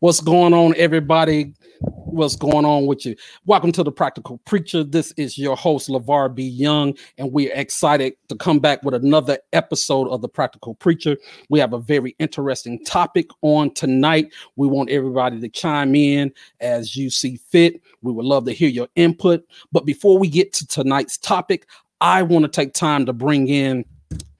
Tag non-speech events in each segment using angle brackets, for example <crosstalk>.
What's going on, everybody? What's going on with you? Welcome to the Practical Preacher. This is your host, LeVar B. Young, and we're excited to come back with another episode of the Practical Preacher. We have a very interesting topic on tonight. We want everybody to chime in as you see fit. We would love to hear your input. But before we get to tonight's topic, I want to take time to bring in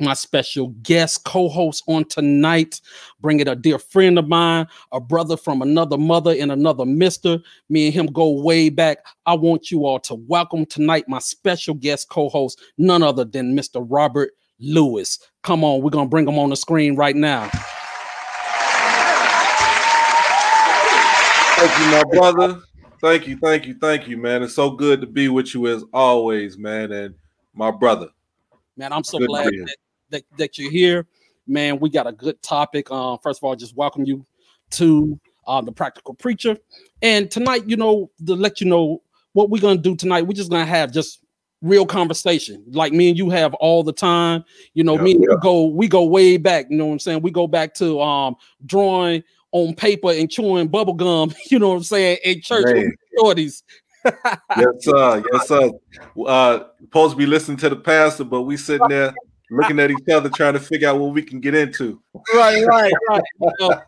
my special guest co-host on tonight bringing a dear friend of mine a brother from another mother and another mister. Me and him go way back. I want you all to welcome tonight my special guest co-host none other than mr robert lewis. Come on we're gonna bring him on the screen right now. Thank you my brother. Thank you thank you thank you man. It's so good to be with you as always man and my brother Man, I'm so good glad that, that, that, you're here. Man, we got a good topic. Uh, first of all, just welcome you to uh, the Practical Preacher. And tonight, you know, to let you know what we're gonna do tonight, we're just gonna have just real conversation like me and you have all the time. You know, yeah, me and yeah. you go we go way back. You know what I'm saying? We go back to um drawing on paper and chewing bubble gum. <laughs> You know what I'm saying? In church shorties yes, sir. Yes, sir. Uh, supposed to be listening to the pastor, but we sitting there looking at each other, trying to figure out what we can get into. Right, right, right. You know,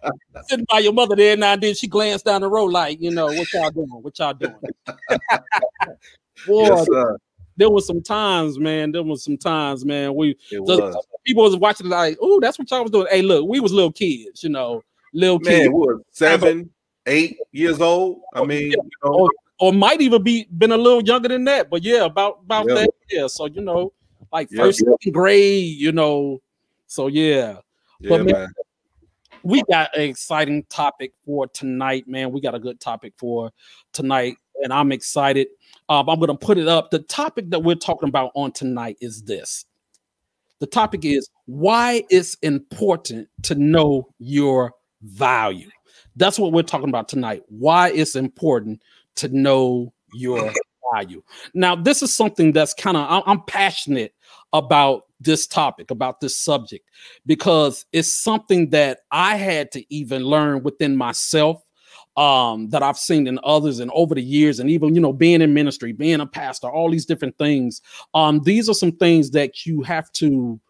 sitting by your mother there now, then she glanced down the road like, you know, what y'all doing? What y'all doing? <laughs> Boy, yes, sir. there was some times, man. There was some times, man. We was. people was watching like, oh, that's what y'all was doing. Hey, look, we was little kids, you know, little man, kids. We were seven, eight years old. I mean, you know, or might even be been a little younger than that. But yeah, about about yeah. that. Yeah. So you know, like yeah, first yeah. grade, you know. So yeah. yeah but man, man, we got an exciting topic for tonight, man. We got a good topic for tonight, and I'm excited. Um, I'm gonna put it up. The topic that we're talking about on tonight is this. The topic is why it's important to know your value. That's what we're talking about tonight. Why it's important to know your value. Now, this is something that's kind of, I'm passionate about this topic, about this subject, because it's something that I had to even learn within myself um that I've seen in others and over the years and even you know being in ministry being a pastor all these different things um these are some things that you have to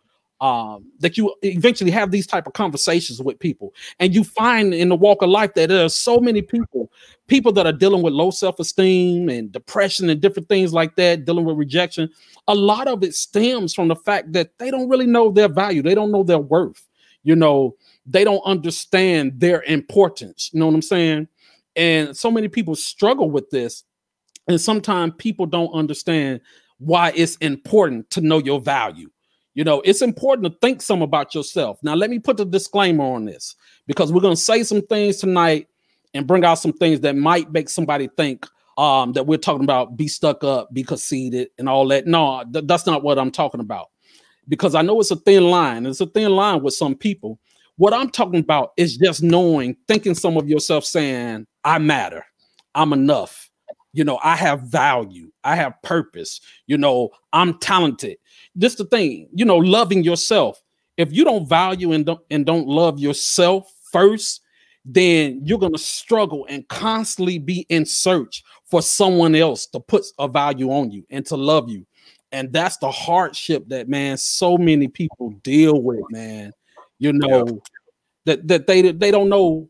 um, that you eventually have these type of conversations with people. And you find in the walk of life that there are so many people people that are dealing with low self-esteem and depression and different things like that dealing with rejection. A lot of it stems from the fact that they don't really know their value. They don't know their worth. You know they don't understand their importance. You know what i'm saying? And so many people struggle with this. And sometimes people don't understand why it's important to know your value you know, it's important to think some about yourself. Now, let me put the disclaimer on this because we're going to say some things tonight and bring out some things that might make somebody think um, that we're talking about be stuck up, be conceited, and all that. No, th- that's not what I'm talking about because I know it's a thin line. It's a thin line with some people. What I'm talking about is just knowing, thinking some of yourself saying, I matter, I'm enough. You know, I have value, I have purpose. You know, I'm talented this the thing, you know, loving yourself. If you don't value and don't and don't love yourself first, then you're gonna struggle and constantly be in search for someone else to put a value on you and to love you. And that's the hardship that man so many people deal with, man. You know, yeah. that that they they don't know,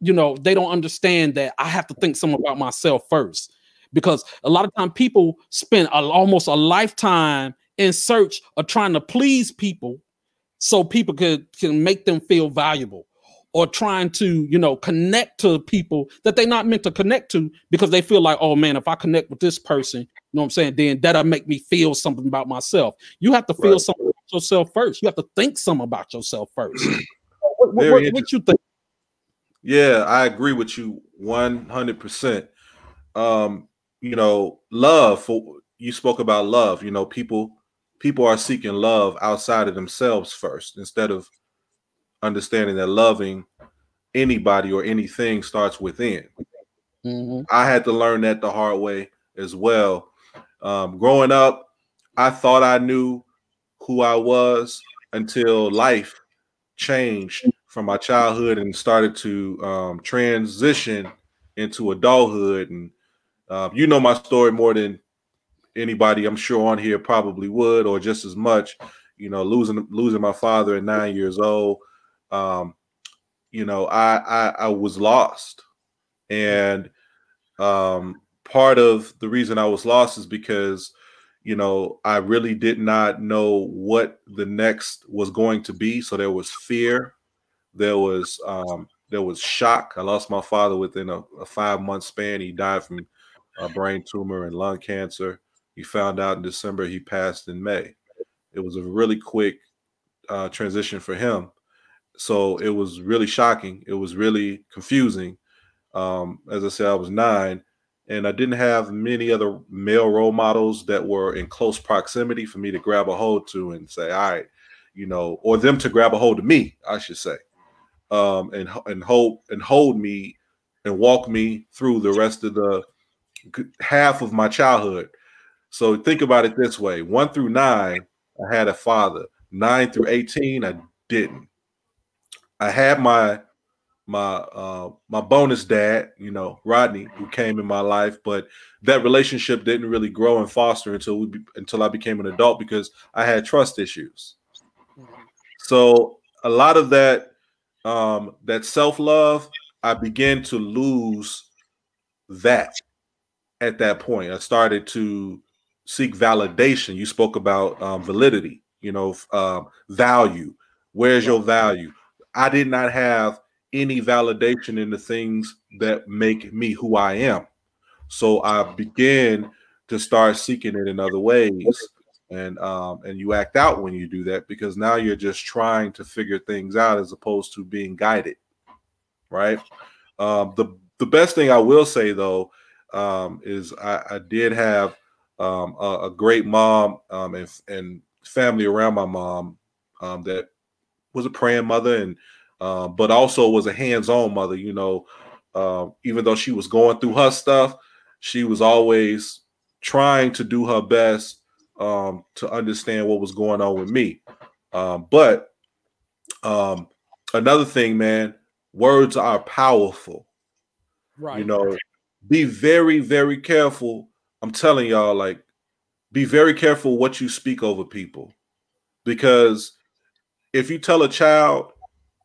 you know, they don't understand that I have to think something about myself first because a lot of time people spend a, almost a lifetime in search of trying to please people so people could can make them feel valuable or trying to you know connect to people that they're not meant to connect to because they feel like oh man if i connect with this person you know what i'm saying then that'll make me feel something about myself. You have to feel right. something about yourself first. You have to think something about yourself first. <clears throat> What, what, what, you think? Yeah i agree with you 100% um you know love for you spoke about love you know people people are seeking love outside of themselves first instead of understanding that loving anybody or anything starts within. Mm-hmm. I had to learn that the hard way as well. Um, growing up, I thought I knew who I was until life changed from my childhood and started to um, transition into adulthood. And uh, you know my story more than anybody I'm sure on here probably would, or just as much. You know, losing losing my father at nine years old. Um, you know, I, I I was lost, and um, part of the reason I was lost is because you know I really did not know what the next was going to be. So there was fear, there was um, there was shock. I lost my father within a, a five month span. He died from a brain tumor and lung cancer. He found out in December. He passed in May. It was a really quick uh, transition for him. So it was really shocking. It was really confusing. Um, as I said, I was nine, and I didn't have many other male role models that were in close proximity for me to grab a hold to and say, "All right," you know, or them to grab a hold of me, I should say um, and and hold and hold me and walk me through the rest of the half of my childhood. So think about it this way: one through nine, I had a father. Nine through eighteen, I didn't. I had my my uh my bonus dad, you know, Rodney, who came in my life, but that relationship didn't really grow and foster until we be, until I became an adult because I had trust issues. So a lot of that um, that self love, I began to lose that at that point. I started to seek validation. You spoke about um, validity, you know, um, value. Where's your value? I did not have any validation in the things that make me who I am. So I began to start seeking it in other ways and um, and you act out when you do that because now you're just trying to figure things out as opposed to being guided, right? Um, the the best thing I will say though um, is I, I, did have um, a, a, great mom um, and and family around my mom um, that was a praying mother and uh, but also was a hands-on mother. You know, uh, even though she was going through her stuff, she was always trying to do her best um, to understand what was going on with me. Um, but um, another thing, man, words are powerful. Right. You know, be very, very careful. I'm telling y'all, like, be very careful what you speak over people. Because if you tell a child,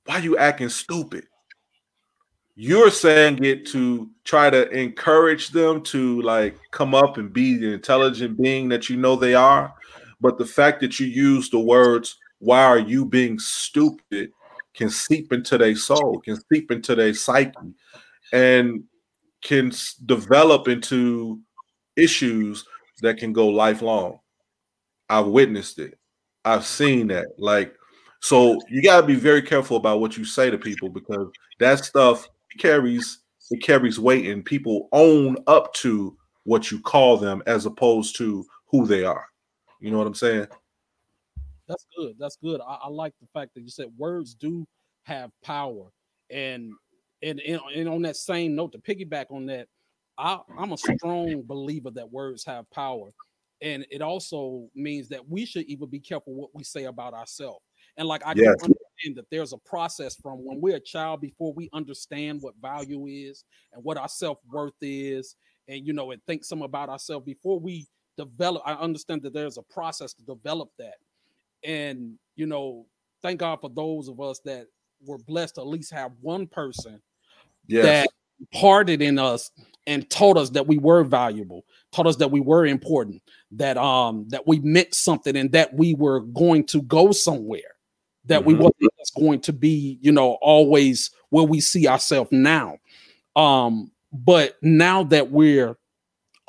why you acting stupid? you're saying it to try to encourage them to like come up and be the intelligent being that you know they are but the fact that you use the words why are you being stupid can seep into their soul can seep into their psyche and can develop into issues that can go lifelong i've witnessed it i've seen that like so you got to be very careful about what you say to people because that stuff carries it carries weight and people own up to what you call them as opposed to who they are. You know what I'm saying? That's good. That's good. I, I like the fact that you said words do have power, and and and, and on that same note, to piggyback on that, I, I'm a strong believer that words have power, and it also means that we should even be careful what we say about ourselves. And like I yes. can understand that there's a process from when we're a child before we understand what value is and what our self-worth is, and you know, and think some about ourselves before we develop. I understand that there's a process to develop that. And you know, thank God for those of us that were blessed to at least have one person yes. that parted in us and taught us that we were valuable, taught us that we were important, that um that we meant something and that we were going to go somewhere that mm-hmm. we wasn't going to be, you know, always where we see ourselves now. Um, but now that we're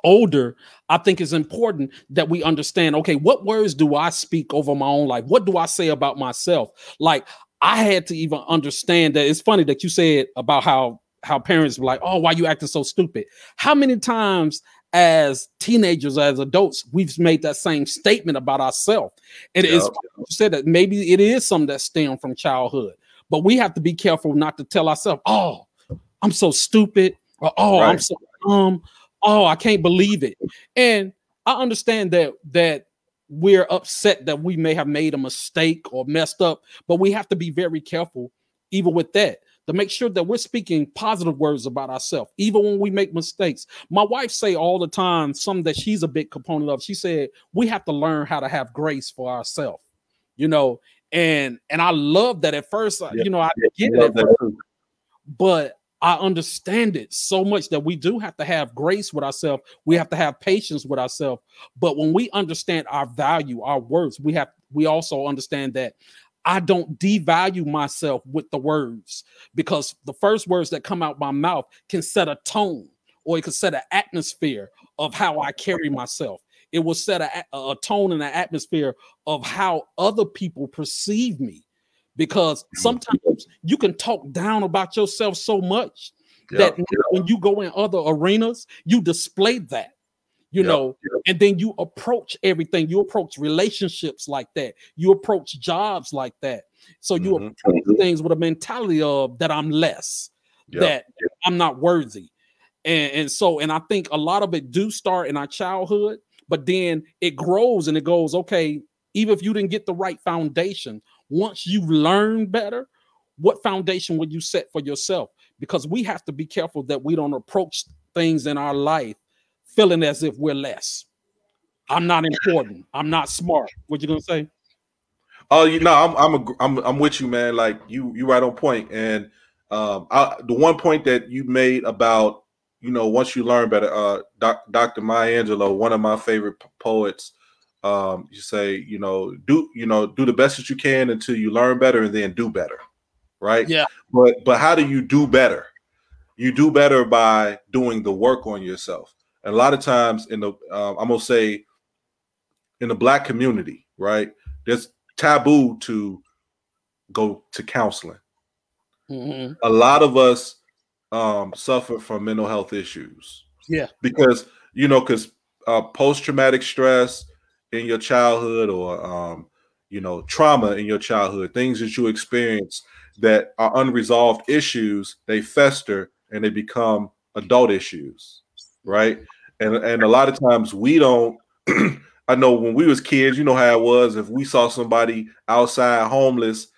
older, I think it's important that we understand okay, what words do I speak over my own life? What do I say about myself? Like, I had to even understand that it's funny that you said about how how parents were like, oh, why you acting so stupid? How many times as teenagers, as adults, we've made that same statement about ourselves. And yep. it's you said that maybe it is something that stem from childhood, but we have to be careful not to tell ourselves, "Oh, I'm so stupid," or "Oh, right. I'm so dumb," "Oh, I can't believe it." And I understand that that we're upset that we may have made a mistake or messed up, but we have to be very careful even with that to make sure that we're speaking positive words about ourselves even when we make mistakes my wife say all the time something that she's a big component of she said we have to learn how to have grace for ourselves you know and and i love that at first uh, yeah. you know i get it first, but I understand it so much that we do have to have grace with ourselves. We have to have patience with ourselves. But when we understand our value, our words, we have we also understand that I don't devalue myself with the words because the first words that come out my mouth can set a tone or it could set an atmosphere of how I carry myself. It will set a, a tone and an atmosphere of how other people perceive me because mm-hmm. sometimes you can talk down about yourself so much that when you go in other arenas, you display that, you know, and then you approach everything. You approach relationships like that, you approach jobs like that. So you mm-hmm. approach mm-hmm. things with a mentality of that I'm less, that I'm not worthy. And, and so, and I think a lot of it do start in our childhood, but then it grows and it goes, okay, even if you didn't get the right foundation, once you learn better, what foundation would you set for yourself? Because we have to be careful that we don't approach things in our life feeling as if we're less. I'm not important. I'm not smart. What you gonna say? Oh, you know, I'm I'm a, I'm I'm with you, man. Like you you right on point. And um, I, the one point that you made about you know once you learn better, uh, doc, Dr. Maya Angelou, one of my favorite poets, um, you say you know do you know do the best that you can until you learn better and then do better right yeah but but how do you do better you do better by doing the work on yourself a lot of times in the um, i'm gonna say in the black community right there's taboo to go to counseling. Mm-hmm. a lot of us um, suffer from mental health issues. Yeah. Because you know because uh, post-traumatic stress in your childhood or um, you know trauma in your childhood things that you experience that are unresolved issues they fester and they become adult issues right and and a lot of times we don't <clears throat> i know when we was kids you know how it was if we saw somebody outside homeless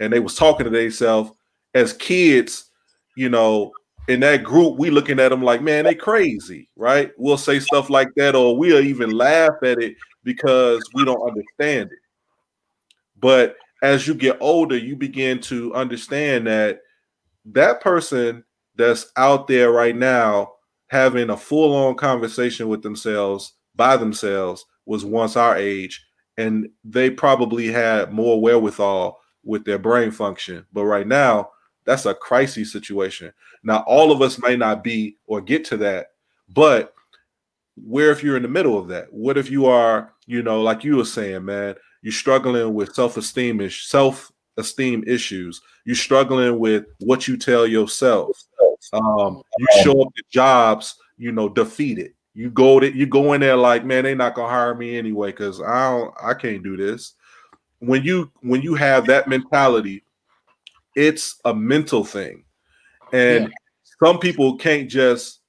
and they was talking to themselves as kids you know in that group we looking at them like man they crazy right we'll say stuff like that or we'll even laugh at it because we don't understand it. But as you get older, you begin to understand that that person that's out there right now having a full on conversation with themselves by themselves was once our age and they probably had more wherewithal with their brain function. But right now, that's a crisis situation. Now, all of us may not be or get to that, but where if you're in the middle of that? What if you are, you know, like you were saying, man, you're struggling with self-esteem self-esteem issues. You're struggling with what you tell yourself. Um, you show up to jobs, you know, defeated. You go to you go in there like, man, they not gonna hire me anyway because I don't, I can't do this. When you when you have that mentality, it's a mental thing, and yeah. some people can't just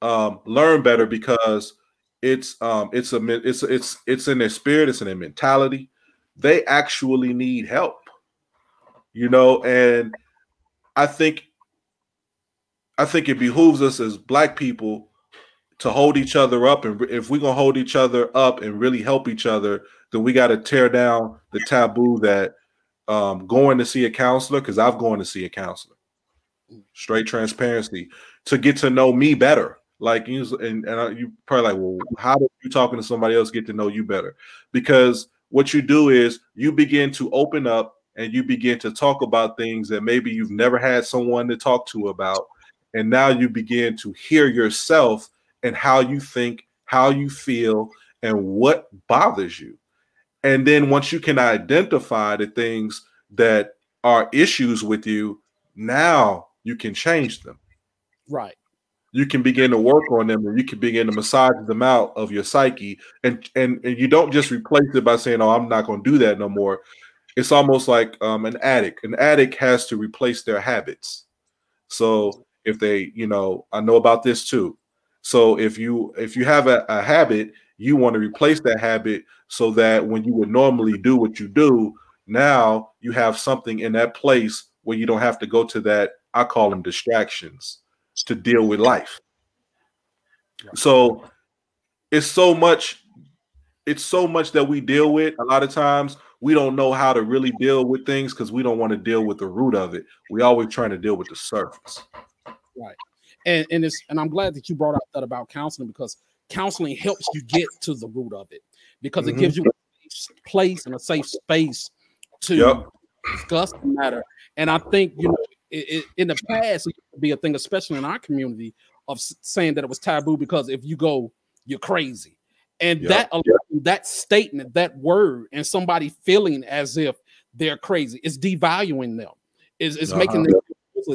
um, learn better because it's um, it's a it's it's it's in their spirit, it's in their mentality. They actually need help, you know, and I think I think it behooves us as black people to hold each other up, and if we're gonna hold each other up and really help each other, then we got to tear down the taboo that um, going to see a counselor because I've gone to see a counselor. Straight transparency to get to know me better like you and, and you probably like, well, how do you talking to somebody else get to know you better? Because what you do is you begin to open up and you begin to talk about things that maybe you've never had someone to talk to about. And now you begin to hear yourself and how you think, how you feel, and what bothers you. And then once you can identify the things that are issues with you, now you can change them. Right. You can begin to work on them and you can begin to massage them out of your psyche. And and, and you don't just replace it by saying oh i'm not going to do that no more. It's almost like um, an addict. An addict has to replace their habits. So if they you know i know about this too so if you if you have a, a habit you want to replace that habit so that when you would normally do what you do now you have something in that place where you don't have to go to that. I call them distractions to deal with life. So it's so much, it's so much that we deal with. A lot of times we don't know how to really deal with things because we don't want to deal with the root of it. We always trying to deal with the surface. Right. And and it's and I'm glad that you brought up that about counseling because counseling helps you get to the root of it because mm-hmm. it gives you a place and a safe space to yep. discuss the matter. And I think you know it, it, in the past it could be a thing, especially in our community, of saying that it was taboo because if you go, you're crazy. And yep. that yep. that statement, that word, and somebody feeling as if they're crazy is devaluing them, is, is uh-huh. making them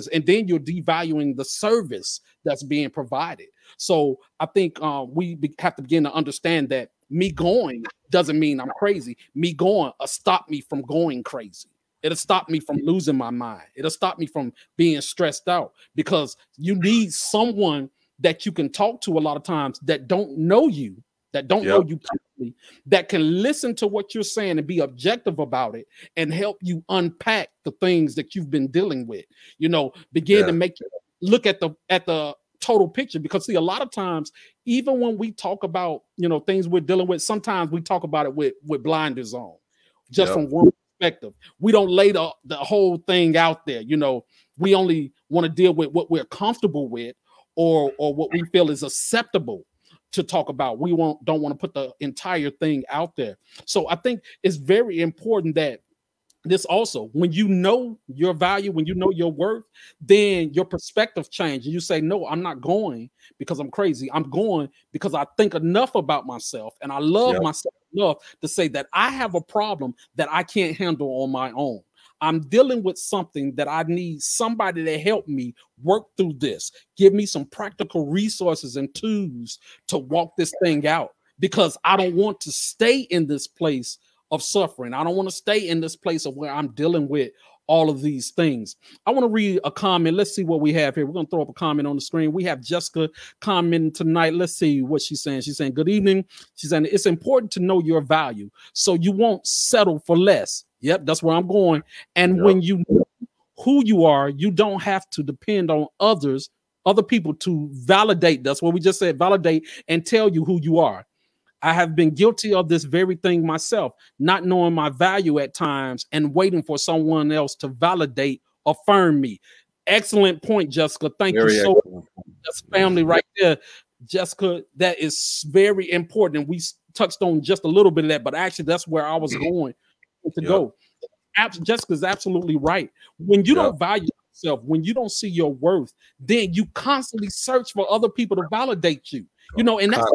And then you're devaluing the service that's being provided. So I think uh, we be, have to begin to understand that me going doesn't mean I'm crazy. Me going uh, stop me from going crazy. It'll stop me from losing my mind. It'll stop me from being stressed out because you need someone that you can talk to a lot of times that don't know you, that don't yep. know you personally, that can listen to what you're saying and be objective about it and help you unpack the things that you've been dealing with. You know, begin yeah. to make you look at the at the total picture because see a lot of times even when we talk about you know things we're dealing with sometimes we talk about it with with blinders on just yep. from one perspective we don't lay the, the whole thing out there you know we only want to deal with what we're comfortable with or or what we feel is acceptable to talk about. We won't don't want to put the entire thing out there. So i think it's very important that this also when you know your value when you know your worth then your perspective changes you say no i'm not going because i'm crazy. I'm going because i think enough about myself and i love yep. myself enough to say that i have a problem that i can't handle on my own i'm dealing with something that i need somebody to help me work through this give me some practical resources and tools to walk this thing out because i don't want to stay in this place of suffering. I don't want to stay in this place of where I'm dealing with all of these things. I want to read a comment. Let's see what we have here. We're going to throw up a comment on the screen. We have Jessica commenting tonight. Let's see what she's saying. She's saying, Good evening. She's saying, It's important to know your value so you won't settle for less. Yep, that's where I'm going. And yep. when you know who you are, you don't have to depend on others, other people to validate. That's what we just said validate and tell you who you are. I have been guilty of this very thing myself, not knowing my value at times and waiting for someone else to validate, affirm me. Excellent point, Jessica. Thank very you so much. That's family right there. Jessica, that is very important. We touched on just a little bit of that, but actually, that's where I was mm-hmm. going to yep. go. Jessica's absolutely right. When you yep. don't value yourself, when you don't see your worth, then you constantly search for other people to validate you. You know, and that's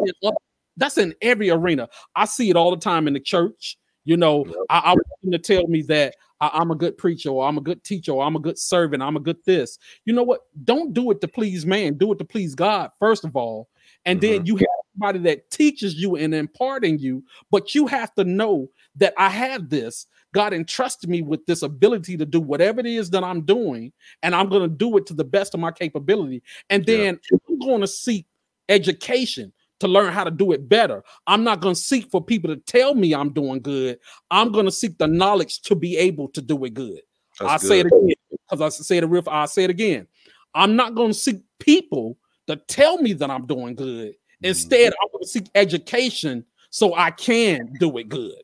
that's in every arena. I see it all the time in the church. You know, yep. I, I want them to tell me that I, am a good preacher or I'm a good teacher or I'm a good servant. I'm a good this. You know what? Don't do it to please man. Do it to please God, first of all. And mm-hmm. then you have somebody that teaches you and imparting you, but you have to know that I have this. God entrusted me with this ability to do whatever it is that I'm doing, and I'm going to do it to the best of my capability. And then yeah. I'm going to seek education to learn how to do it better. I'm not going to seek for people to tell me I'm doing good. I'm going to seek the knowledge to be able to do it good. I say it again because I say it real. I say it again. I'm not going to seek people to tell me that I'm doing good. Mm-hmm. Instead, I'm going to seek education so I can do it good.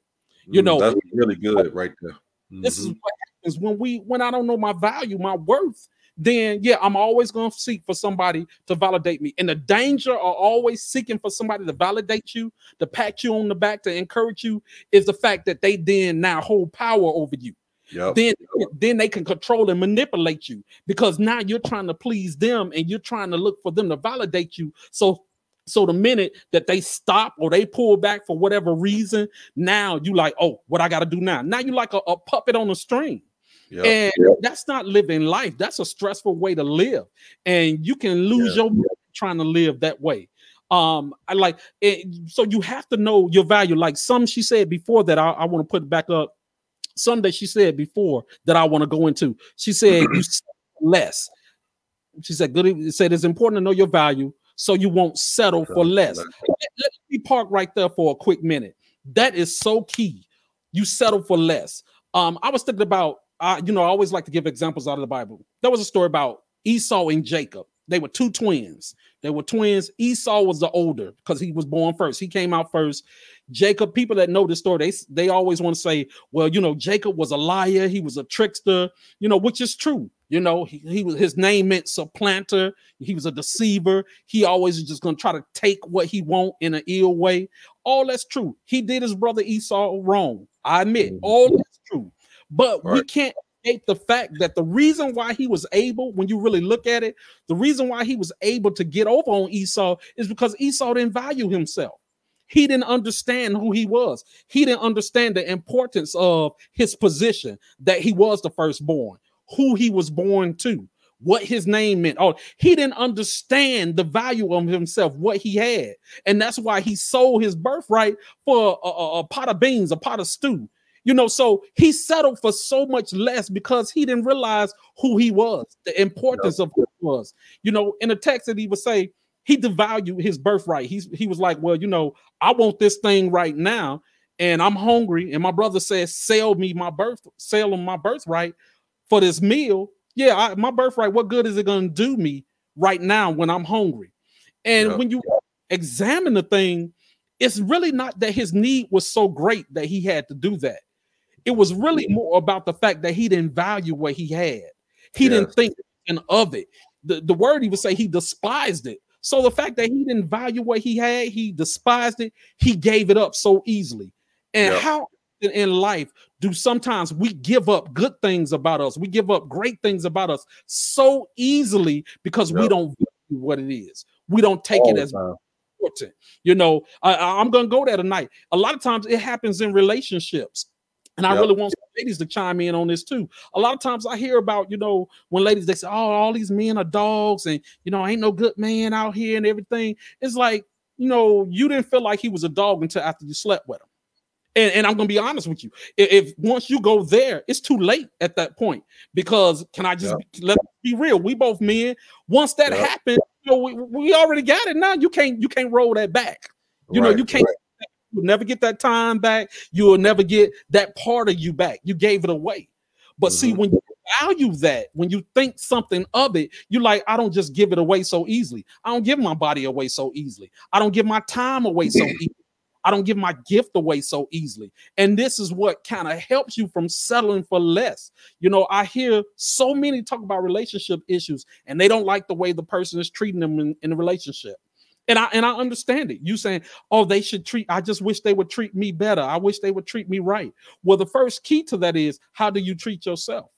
You mm, know, that's really good right there. Mm-hmm. This is mm-hmm. what happens when we when I don't know my value, my worth then yeah, I'm always going to seek for somebody to validate me. And the danger of always seeking for somebody to validate you, to pat you on the back, to encourage you, is the fact that they then now hold power over you. Yep. Then, then they can control and manipulate you because now you're trying to please them and you're trying to look for them to validate you. So so the minute that they stop or they pull back for whatever reason, now you like, oh, what I got to do now? Now you like a, a puppet on a string. Yep. And yep. that's not living life. That's a stressful way to live. And you can lose your trying to live that way. Um, I like it, so you have to know your value. Like some she said before that, I, I want to put it back up. Sunday she said before that I want to go into. She said you <clears throat> less. She said good. Said it's important to know your value so you won't settle for less. Let, let me park right there for a quick minute. That is so key. You settle for less. Um, I was thinking about I, you know, I always like to give examples out of the Bible. There was a story about Esau and Jacob. They were two twins. They were twins. Esau was the older because he was born first. He came out first. Jacob, people that know the story, they, they always want to say, well, you know, Jacob was a liar, he was a trickster, you know, which is true. You know, he, he was his name meant supplanter, he was a deceiver, he always is just gonna try to take what he want in an ill way. All that's true. He did his brother Esau wrong. I admit, mm-hmm. all that's true. But right. we can't escape the fact that the reason why he was able, when you really look at it, the reason why he was able to get over on Esau is because Esau didn't value himself. He didn't understand who he was. He didn't understand the importance of his position that he was the firstborn, who he was born to, what his name meant. Oh, he didn't understand the value of himself, what he had. And that's why he sold his birthright for a, a, a pot of beans, a pot of stew. You know, so he settled for so much less because he didn't realize who he was, the importance of who he was. You know, in a text that he would say, he devalued his birthright. He's he was like, well, you know, I want this thing right now, and I'm hungry. And my brother says, sell me my birth, sell him my birthright for this meal. Yeah, I, my birthright. What good is it going to do me right now when I'm hungry? And when you examine the thing, it's really not that his need was so great that he had to do that. It was really mm-hmm. more about the fact that he didn't value what he had. He didn't think of it. The, the word he would say he despised it. So the fact that he didn't value what he had, he despised it, he gave it up so easily. And yep. how in life do sometimes we give up good things about us? We give up great things about us so easily because yep. we don't value what it is. We don't take All it as important. You know, I, am gonna go there tonight. A lot of times it happens in relationships. And I really want ladies to chime in on this too. A lot of times I hear about, you know, when ladies they say, Oh, all these men are dogs, and you know, ain't no good man out here and everything. It's like, you know, you didn't feel like he was a dog until after you slept with him. And, and I'm gonna be honest with you. If, if, once you go there, it's too late at that point. Because can I just yep. let's be real? We both men. Once that yep. happened, you know, we, we already got it. Now you can't you can't roll that back. You right, know, you can't. You'll never get that time back. You will never get that part of you back. You gave it away. But mm-hmm. see, when you value that, when you think something of it, you like, I don't just give it away so easily. I don't give my body away so easily. I don't give my time away so <clears throat> easily. I don't give my gift away so easily. And this is what kind of helps you from settling for less. You know, I hear so many talk about relationship issues and they don't like the way the person is treating them in, in a relationship. And I and I understand it. You saying, "Oh, they should treat I just wish they would treat me better. I wish they would treat me right." Well, the first key to that is how do you treat yourself?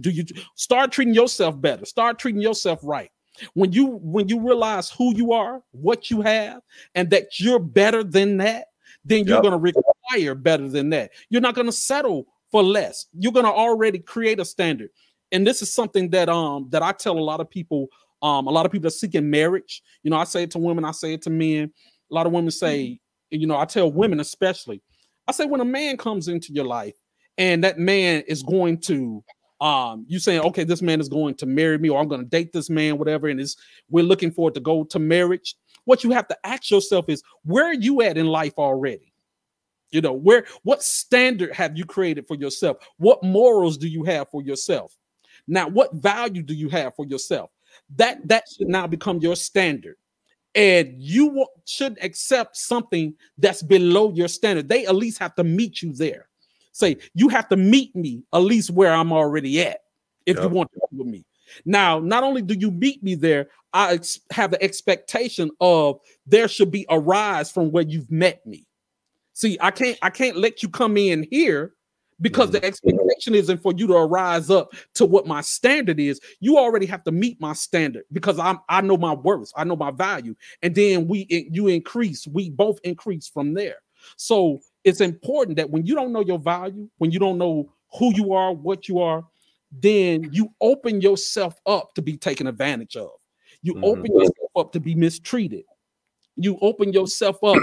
Do you start treating yourself better? Start treating yourself right. When you when you realize who you are, what you have, and that you're better than that, then you're going to require better than that. You're not going to settle for less. You're going to already create a standard. And this is something that um that I tell a lot of people um, a lot of people are seeking marriage. You know, I say it to women, I say it to men. A lot of women say, mm-hmm. you know, I tell women especially, I say when a man comes into your life and that man is going to um you saying okay this man is going to marry me or i'm going to date this man whatever and is we're looking for it to go to marriage what you have to ask yourself is where are you at in life already you know where what standard have you created for yourself what morals do you have for yourself now what value do you have for yourself that that should now become your standard. And you should accept something that's below your standard. They at least have to meet you there. Say you have to meet me at least where i'm already at if yep. you want to be with me. Now not only do you meet me there i ex- have the expectation of there should be a rise from where you've met me. See i can't i can't let you come in here because the mm-hmm. expectation isn't for you to rise up to what my standard is. You already have to meet my standard because I'm I know my worth, I know my value, and then we you increase, we both increase from there. So it's important that when you don't know your value, when you don't know who you are, what you are, then you open yourself up to be taken advantage of. You mm-hmm. open yourself up to be mistreated. You open yourself up,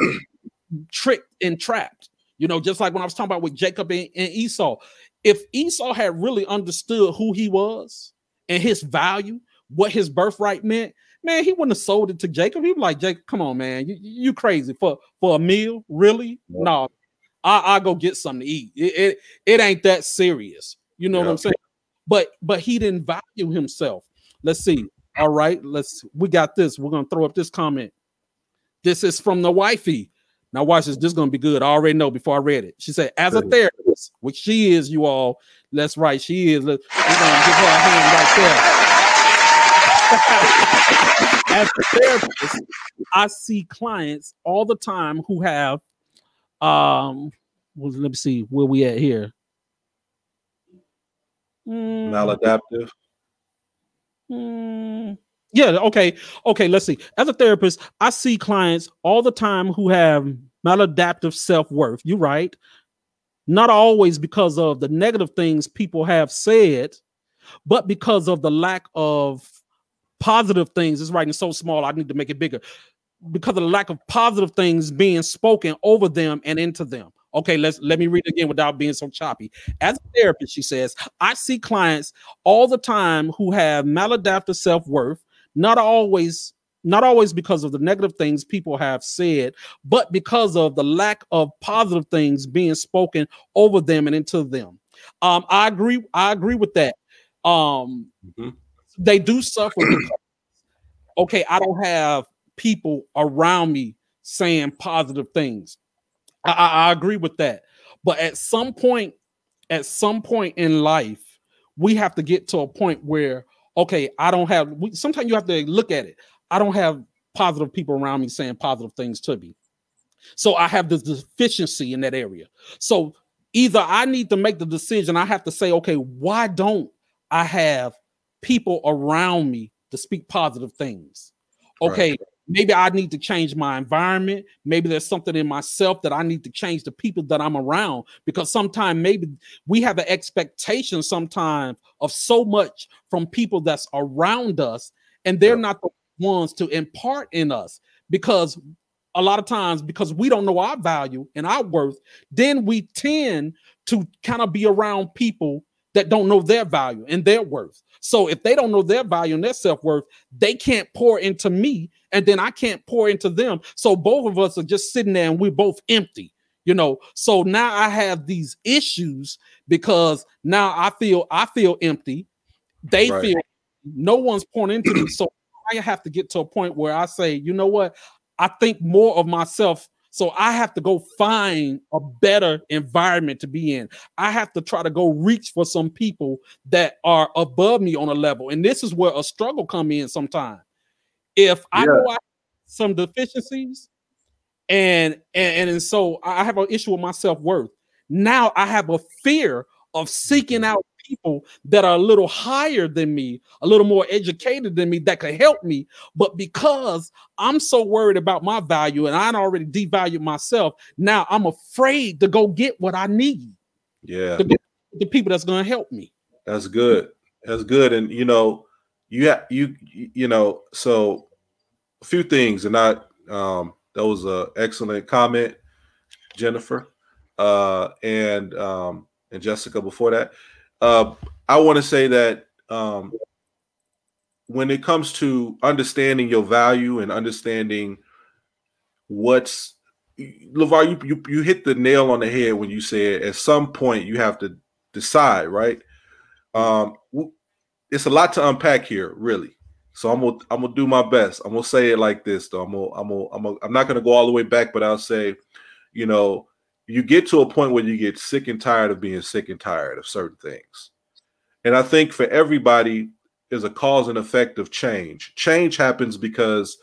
<clears throat> tricked and trapped. You know, just like when I was talking about with Jacob and, and Esau, if Esau had really understood who he was and his value, what his birthright meant, man, he wouldn't have sold it to Jacob. He'd be like, Jacob, come on, man, you, you crazy for for a meal? Really? Yeah. No, I I go get something to eat. It, it it ain't that serious. You know what I'm saying? But but he didn't value himself. Let's see. All right, let's we got this. We're gonna throw up this comment. This is from the wifey. Now watch this. This is gonna be good. I already know before I read it. She said, as a therapist, which she is, you all. That's right. She is. We're gonna give her a hand right there. <laughs> as a therapist, I see clients all the time who have um well, let me see where we at here. Mm. Maladaptive. Mm. Yeah, okay. Okay, let's see. As a therapist, I see clients all the time who have maladaptive self-worth. You're right. Not always because of the negative things people have said, but because of the lack of positive things. It's writing so small, I need to make it bigger. Because of the lack of positive things being spoken over them and into them. Okay, let's let me read again without being so choppy. As a therapist, she says, I see clients all the time who have maladaptive self-worth, not always not always because of the negative things people have said, but because of the lack of positive things being spoken over them and into them. Um, I agree. I agree with that. Um, mm-hmm. They do suffer. Because, okay, I don't have people around me saying positive things. I, I, I agree with that. But at some point, at some point in life, we have to get to a point where okay, I don't have. We, sometimes you have to look at it. I don't have positive people around me saying positive things to me, so I have this deficiency in that area. So either I need to make the decision. I have to say, okay, why don't I have people around me to speak positive things? Okay, right maybe I need to change my environment. Maybe there's something in myself that I need to change the people that I'm around because sometimes maybe we have an expectation sometimes of so much from people that's around us, and they're not the ones to impart in us because a lot of times because we don't know our value and our worth, then we tend to kind of be around people that don't know their value and their worth. So if they don't know their value and their self-worth, they can't pour into me and then I can't pour into them. So both of us are just sitting there and we're both empty, you know. So now I have these issues because now I feel I feel empty. They right. feel no one's pouring into me. So I have to get to a point where I say, you know what? I think more of myself so I have to go find a better environment to be in. I have to try to go reach for some people that are above me on a level. And this is where a struggle come in sometimes. If I yeah. know I some deficiencies and, and and so I have an issue with my self-worth. Now I have a fear of seeking out people that are a little higher than me, a little more educated than me that could help me. But because I'm so worried about my value and I'd already devalued myself, now I'm afraid to go get what I need. Yeah. the people that's going to help me. That's good. That's good. And you know, you have you you know, so a few things, and I um that was an excellent comment, Jennifer. Uh and um and Jessica before that. Uh, I want to say that um, when it comes to understanding your value and understanding what's LeVar, you, you you hit the nail on the head when you said at some point you have to decide, right? Um, it's a lot to unpack here, really. So I'm gonna I'm gonna do my best. I'm gonna say it like this, though. I'm gonna I'm gonna I'm, gonna, I'm not gonna go all the way back, but I'll say, you know, you get to a point where you get sick and tired of being sick and tired of certain things. And I think for everybody is a cause and effect of change. Change happens because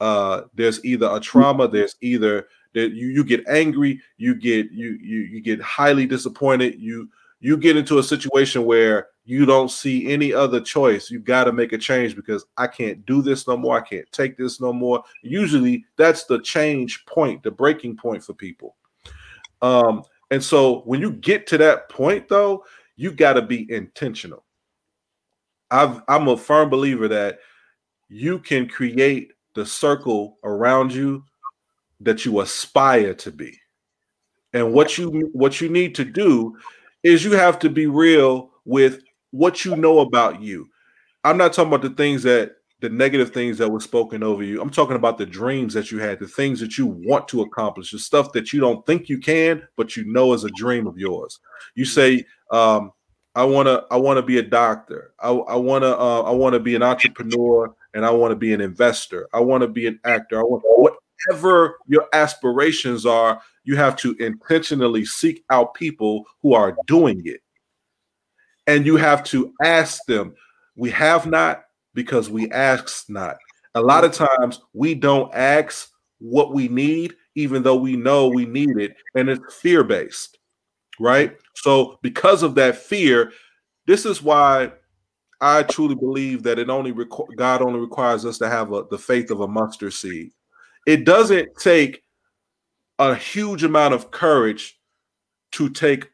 uh, there's either a trauma, there's either that you, you get angry, you get you you you get highly disappointed, you you get into a situation where you don't see any other choice. You got to make a change because I can't do this no more. I can't take this no more. Usually that's the change point, the breaking point for people. Um, and so when you get to that point, though, you got to be intentional. I've, I'm a firm believer that you can create the circle around you that you aspire to be. And what you what you need to do is you have to be real with what you know about you. I'm not talking about the things that the negative things that were spoken over you. I'm talking about the dreams that you had, the things that you want to accomplish, the stuff that you don't think you can, but you know is a dream of yours. You say, um, I want to I want to be a doctor. I, to uh, I want to be an entrepreneur and I want to be an investor. I want to be an actor. I want whatever your aspirations are, you have to intentionally seek out people who are doing it. And you have to ask them, we have not because we ask not. A lot of times we don't ask what we need, even though we know we need it, and it's fear based, right? So, because of that fear, this is why I truly believe that it only requ- God only requires us to have a, the faith of a mustard seed. It doesn't take a huge amount of courage to take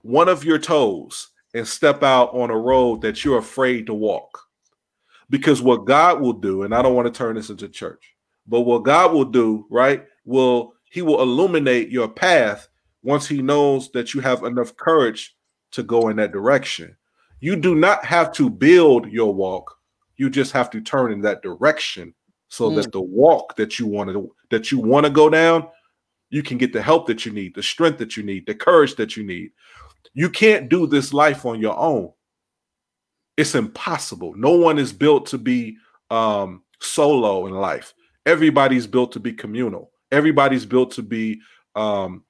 one of your toes and step out on a road that you're afraid to walk. Because what God will do, and I don't want to turn this into church, but what God will do, right, will He will illuminate your path once He knows that you have enough courage to go in that direction. You do not have to build your walk, you just have to turn in that direction so mm. that the walk that you want to that you want to go down, you can get the help that you need, the strength that you need, the courage that you need. You can't do this life on your own. It's impossible. No one is built to be um, solo in life. Everybody's built to be communal. Everybody's built to be um,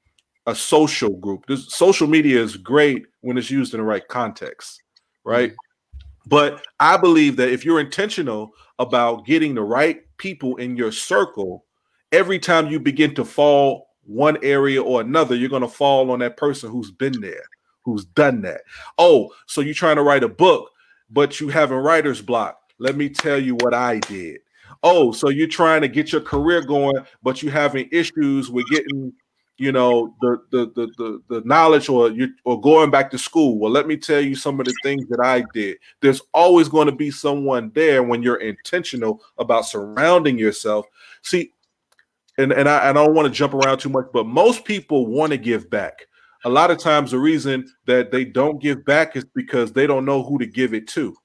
a social group. This social media is great when it's used in the right context, right? But I believe that if you're intentional about getting the right people in your circle, every time you begin to fall one area or another, you're going to fall on that person who's been there, who's done that. Oh, so you're trying to write a book, but you having writer's block. Let me tell you what I did. Oh, so you're trying to get your career going, but you're having issues with getting, you know, the the the the, the knowledge or you or going back to school. Well, let me tell you some of the things that I did. There's always going to be someone there when you're intentional about surrounding yourself. See, and and I, I don't want to jump around too much, but most people want to give back a lot of times the reason that they don't give back is because they don't know who to give it to.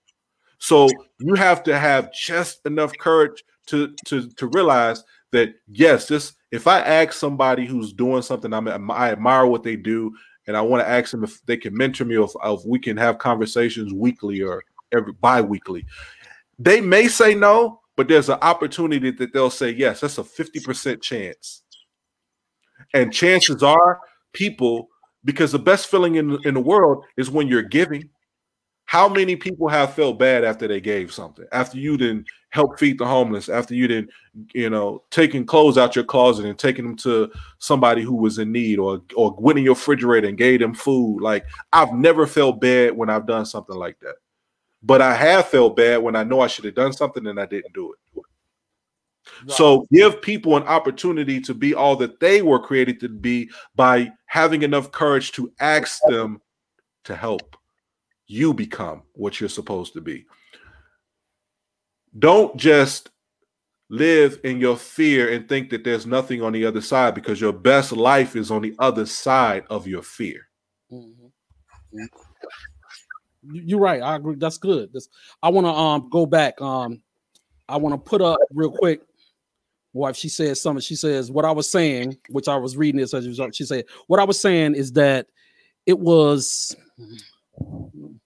So you have to have just enough courage to to to realize that yes, this if I ask somebody who's doing something I'm, I admire what they do, and I want to ask them if they can mentor me, or if, if we can have conversations weekly or every bi-weekly, they may say no, but there's an opportunity that they'll say yes. That's a 50% chance. And chances are people because the best feeling in, in the world is when you're giving. How many people have felt bad after they gave something? After you didn't help feed the homeless, after you didn't, you know, taking clothes out your closet and taking them to somebody who was in need, or or went in your refrigerator and gave them food. Like I've never felt bad when I've done something like that, but I have felt bad when I know I should have done something and I didn't do it. So give people an opportunity to be all that they were created to be by having enough courage to ask them to help you become what you're supposed to be. Don't just live in your fear and think that there's nothing on the other side because your best life is on the other side of your fear. Mm-hmm. You're right. I agree. That's good. This, I want to um go back. Um, I want to put up real quick wife, she says something. She says, What I was saying, which I was reading this as a result, she said, What I was saying is that it was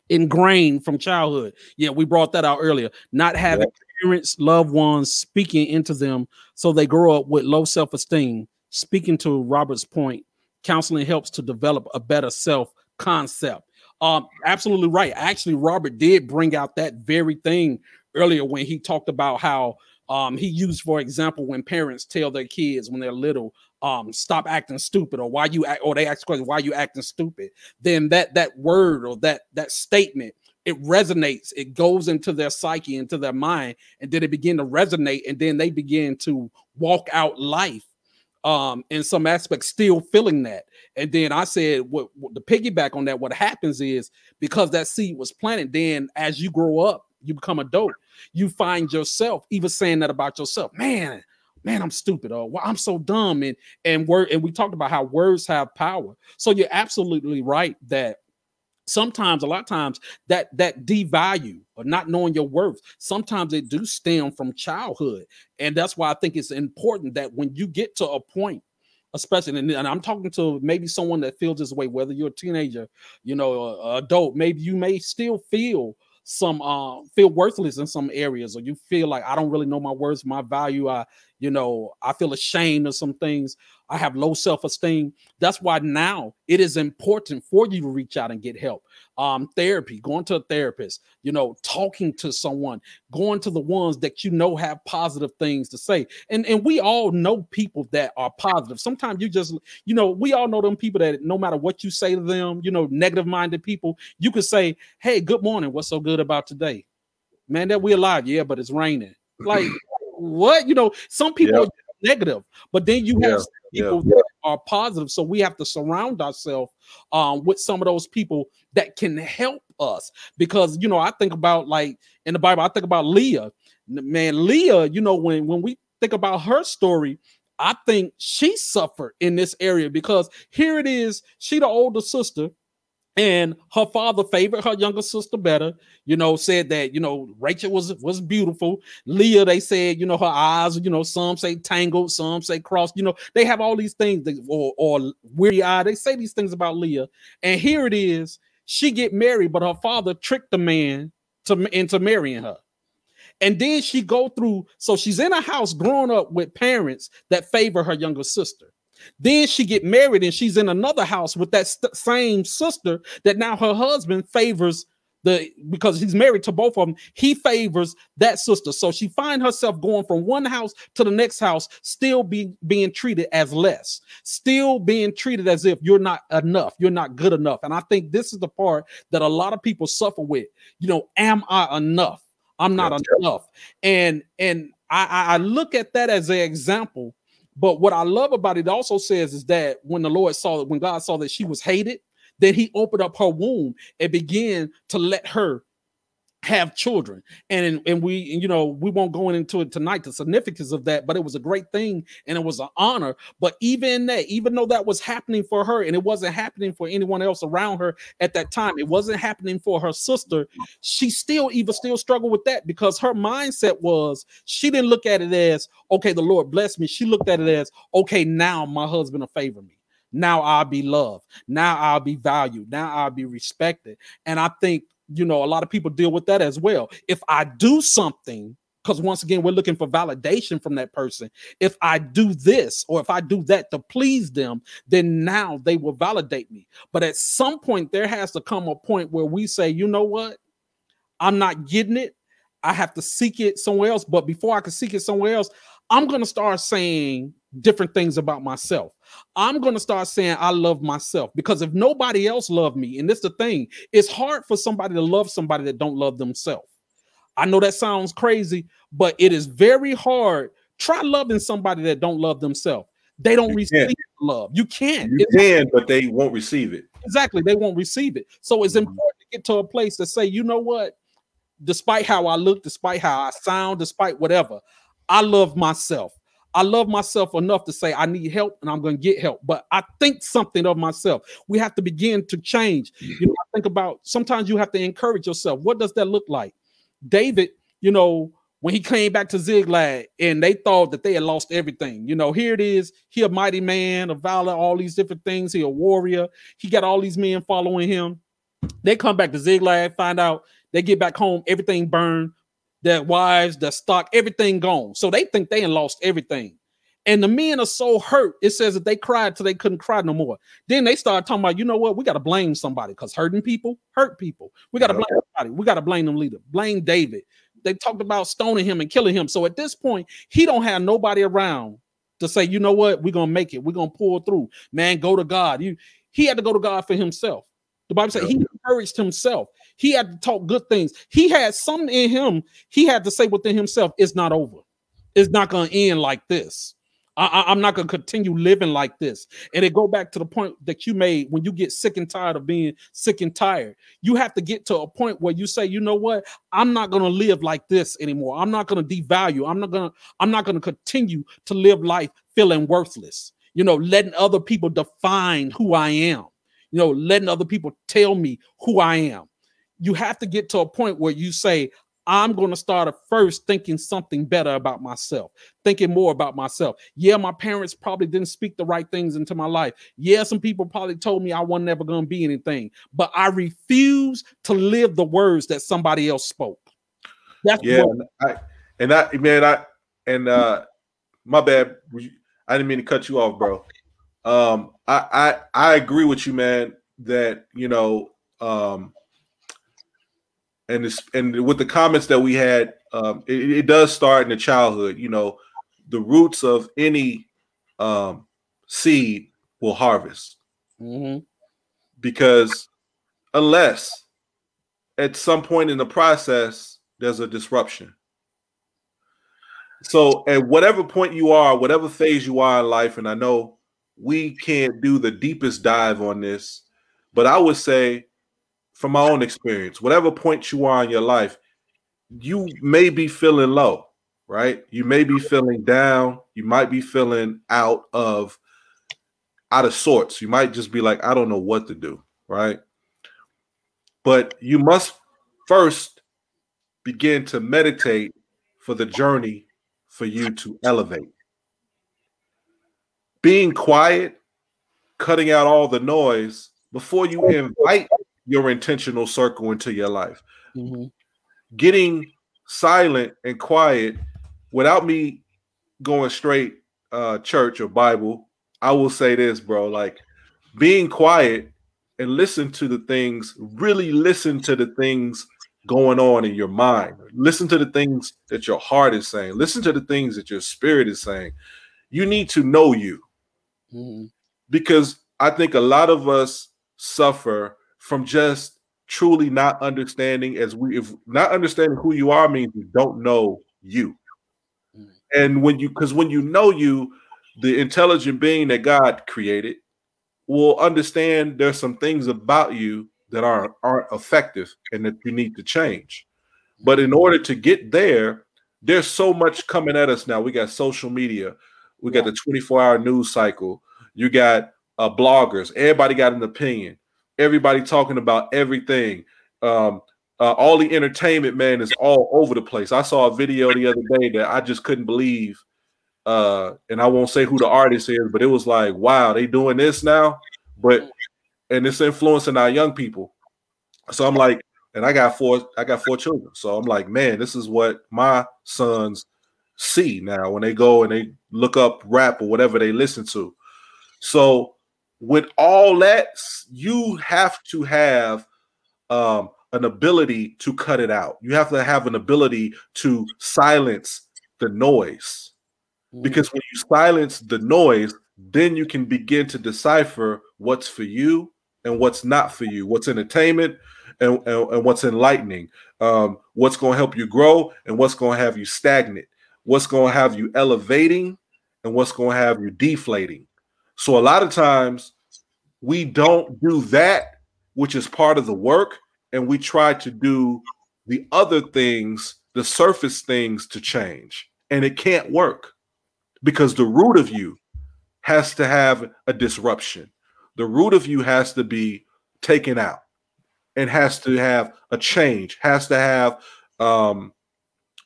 ingrained from childhood. Yeah, we brought that out earlier. Not having yep. parents, loved ones speaking into them so they grow up with low self esteem. Speaking to Robert's point, counseling helps to develop a better self concept. Um, absolutely right. Actually, Robert did bring out that very thing earlier when he talked about how um, he used, for example, when parents tell their kids when they're little, um, stop acting stupid, or why you act, or they ask the question, why you acting stupid? Then that that word or that that statement it resonates, it goes into their psyche, into their mind, and then it begin to resonate, and then they begin to walk out life um in some aspects still feeling that and then i said what, what, the piggyback on that what happens is because that seed was planted then as you grow up you become adult, you find yourself even saying that about yourself. Man, man, I'm stupid, or well, I'm so dumb. And and word, and we talked about how words have power. So you're absolutely right that sometimes a lot of times that that devalue or not knowing your worth sometimes it do stem from childhood and that's why i think it's important that when you get to a point especially and, and, I'm talking to maybe someone that feels this way, whether you're a teenager, you know, adult, maybe you may still feel some uh feel worthless in some areas, or you feel like I don't really know my worth, my value. I, you know, I feel ashamed of some things. I have low self-esteem. That's why now it is important for you to reach out and get help. Um, therapy, going to a therapist, you know, talking to someone, going to the ones that you know have positive things to say. And and we all know people that are positive. Sometimes you just, you know, we all know them people that no matter what you say to them, you know, negative-minded people, you could say, Hey, good morning. What's so good about today? Man, that we alive, yeah, but it's raining. Like what? You know, some people yep. negative, but then you have people yeah. that are positive. So we have to surround ourselves um, with some of those people that can help us. Because you know, I think about like in the Bible, I think about Leah. Man, Leah, you know, when when we think about her story, I think she suffered in this area because here it is, she the older sister and her father favored her younger sister better you know said that you know rachel was was beautiful. Leah they said you know her eyes you know some say tangled some say crossed you know they have all these things that, or, or weary eye they say these things about leah. And here it is she get married but her father tricked the man to into marrying her. And then she go through so she's in a house growing up with parents that favor her younger sister then she get married and she's in another house with that st- same sister that now her husband favors the because he's married to both of them he favors that sister. So she find herself going from one house to the next house still be, being treated as less still being treated as if you're not enough you're not good enough. And i think this is the part that a lot of people suffer with. You know am i enough? I'm not yeah. enough. And and I, I look at that as an example but what I love about it also says is that when the Lord saw it, when God saw that she was hated, then he opened up her womb and began to let her have children and and we you know we won't go into it tonight the significance of that but it was a great thing and it was an honor but even that even though that was happening for her and it wasn't happening for anyone else around her at that time it wasn't happening for her sister she still even still struggled with that because her mindset was she didn't look at it as okay the lord bless me she looked at it as okay now my husband will favor me now I'll be loved. Now I'll be valued. Now I'll be respected. And I think you know, a lot of people deal with that as well. If I do something, because once again, we're looking for validation from that person. If I do this or if I do that to please them, then now they will validate me. But at some point, there has to come a point where we say, you know what? I'm not getting it. I have to seek it somewhere else. But before I can seek it somewhere else, I'm going to start saying different things about myself. I'm going to start saying I love myself because if nobody else love me, and this the thing, it's hard for somebody to love somebody that don't love themselves. I know that sounds crazy, but it is very hard. Try loving somebody that don't love themselves. They don't you receive love. You can't. You it's can, but they won't receive it. Exactly. They won't receive it. So it's mm-hmm. important to get to a place to say, you know what? Despite how I look, despite how I sound, despite whatever, I love myself. I love myself enough to say I need help and I'm going to get help. But I think something of myself. We have to begin to change. You know, I think about sometimes you have to encourage yourself. What does that look like? David, you know, when he came back to Ziklag and they thought that they had lost everything. You know, here it is. He a mighty man, a valor, all these different things. He a warrior. He got all these men following him. They come back to Ziklag, find out they get back home, everything burned their wives, their stock, everything gone. So they think they lost everything. And the men are so hurt. It says that they cried till they couldn't cry no more. Then they start talking about, you know what? We got to blame somebody because hurting people hurt people. We got to blame somebody. We got to blame them leader. Blame David. They talked about stoning him and killing him. So at this point, he don't have nobody around to say, you know what? We're gonna make it. We're gonna pull through. Man, go to God. You he had to go to God for himself. The Bible said he encouraged himself. He had to talk good things. He had something in him. He had to say within himself, it's not over. It's not going to end like this. I, am not going to continue living like this. And it go back to the point that you made when you get sick and tired of being sick and tired. You have to get to a point where you say, you know what? I'm not going to live like this anymore. I'm not going to devalue. I'm not going to. I'm not going to continue to live life feeling worthless. You know, letting other people define who I am. You know, letting other people tell me who I am you have to get to a point where you say, I'm going to start at first thinking something better about myself, thinking more about myself. Yeah, my parents probably didn't speak the right things into my life. Yeah, some people probably told me I wasn't ever going to be anything, but I refuse to live the words that somebody else spoke. That's yeah, I, and I man, I and uh my bad. I didn't mean to cut you off, bro. Um, I I I agree with you, man. That you know, um, and this and with the comments that we had, um, it, it does start in the childhood. You know, the roots of any um seed will harvest mm-hmm. because unless at some point in the process there's a disruption so at whatever point you are, whatever phase you are in life, and I know we can't do the deepest dive on this, but I would say from my own experience, whatever point you are in your life, you may be feeling low, right? You may be feeling down, you might be feeling out of out of sorts. You might just be like, I don't know what to do, right? But you must first begin to meditate for the journey for you to elevate. Being quiet, cutting out all the noise before you invite your intentional circle into your life. Mm-hmm. Getting silent and quiet without me going straight uh church or Bible, I will say this, bro, like being quiet and listen to the things, really listen to the things going on in your mind. Listen to the things that your heart is saying. Listen to the things that your spirit is saying. You need to know you. Mm-hmm. Because I think a lot of us suffer from just truly not understanding as we if not understanding who you are means you don't know you. Mm-hmm. And when you because when you know you, the intelligent being that God created will understand there's some things about you that aren't aren't effective and that you need to change. But in order to get there, there's so much coming at us now. We got social media, we got the 24 hour news cycle, you got uh, bloggers, everybody got an opinion, everybody talking about everything. Um, uh, all the entertainment, man, is all over the place. I saw a video the other day that I just couldn't believe. Uh, and I won't say who the artist is, but it was like, wow, they doing this now. But and it's influencing our young people. So I'm like, and I got four, I got four children. So I'm like, man, this is what my sons see now when they go and they look up rap or whatever they listen to. So with all that, you have to have um, an ability to cut it out. You have to have an ability to silence the noise. Mm. Because when you silence the noise, then you can begin to decipher what's for you and what's not for you, what's entertainment and, and, and what's enlightening, um, what's going to help you grow and what's going to have you stagnant, what's going to have you elevating and what's going to have you deflating. So a lot of times we don't do that, which is part of the work, and we try to do the other things, the surface things to change. And it can't work because the root of you has to have a disruption the root of you has to be taken out and has to have a change, has to have um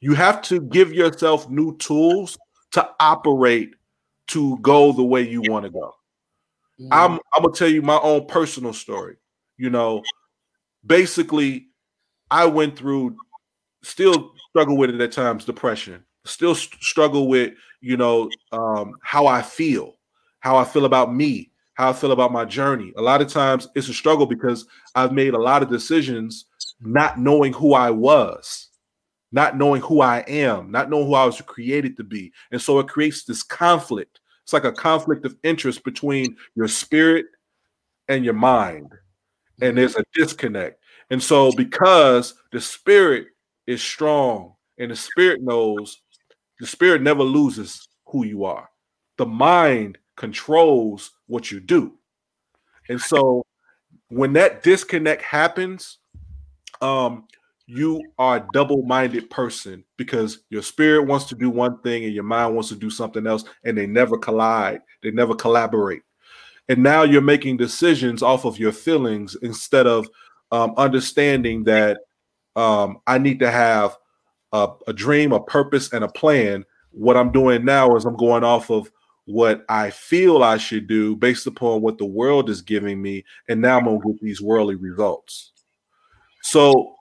you have to give yourself new tools to operate to go the way you want to go. Mm-hmm. I'm I'm gonna tell you my own personal story. You know, basically, I went through, still struggle with it at times, depression. Still st- struggle with you know um, how I feel, how I feel about me, how I feel about my journey. A lot of times it's a struggle because I've made a lot of decisions not knowing who I was, not knowing who I am, not knowing who I was created to be. And so it creates this conflict. It's like a conflict of interest between your spirit and your mind. And there's a disconnect. And so because the spirit is strong and the spirit knows, the spirit never loses who you are. The mind controls what you do. And so when that disconnect happens, um, you are a double-minded person because your spirit wants to do one thing and your mind wants to do something else, and they never collide, they never collaborate. And now you're making decisions off of your feelings instead of um, understanding that um, I need to have a, a dream, a purpose, and a plan. What I'm doing now is I'm going off of what I feel I should do based upon what the world is giving me, and now I'm gonna get these worldly results. So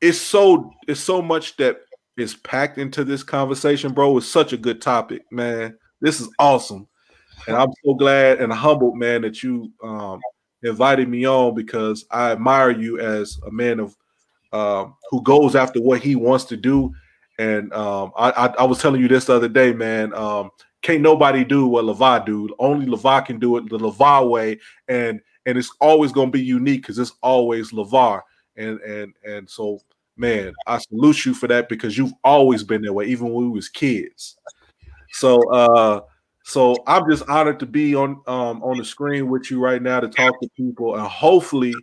it's so it's so much that is packed into this conversation, bro. It's such a good topic, man. This is awesome, and I'm so glad and humbled, man, that you um, invited me on because I admire you as a man of um, who goes after what he wants to do. And um, I, I, I, was telling you this the other day, man. Um, can't nobody do what Lavar do. Only Lavar can do it the Lavar way, and and it's always gonna be unique because it's always Lavar. And and and so, man, I salute you for that because you've always been that way, even when we was kids. So uh so I'm just honored to be on um on the screen with you right now to talk to people, and hopefully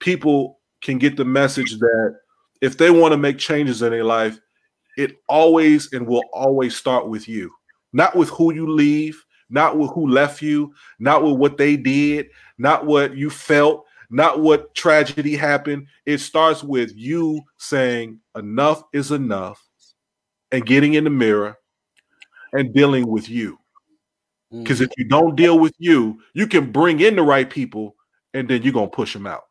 people can get the message that if they want to make changes in their life, it always and will always start with you not with who you leave, not with who left you, not with what they did, not what you felt, not what tragedy happened. It starts with you saying, enough is enough, and getting in the mirror and dealing with you. Because mm. if you don't deal with you, you can bring in the right people and then you're going to push them out.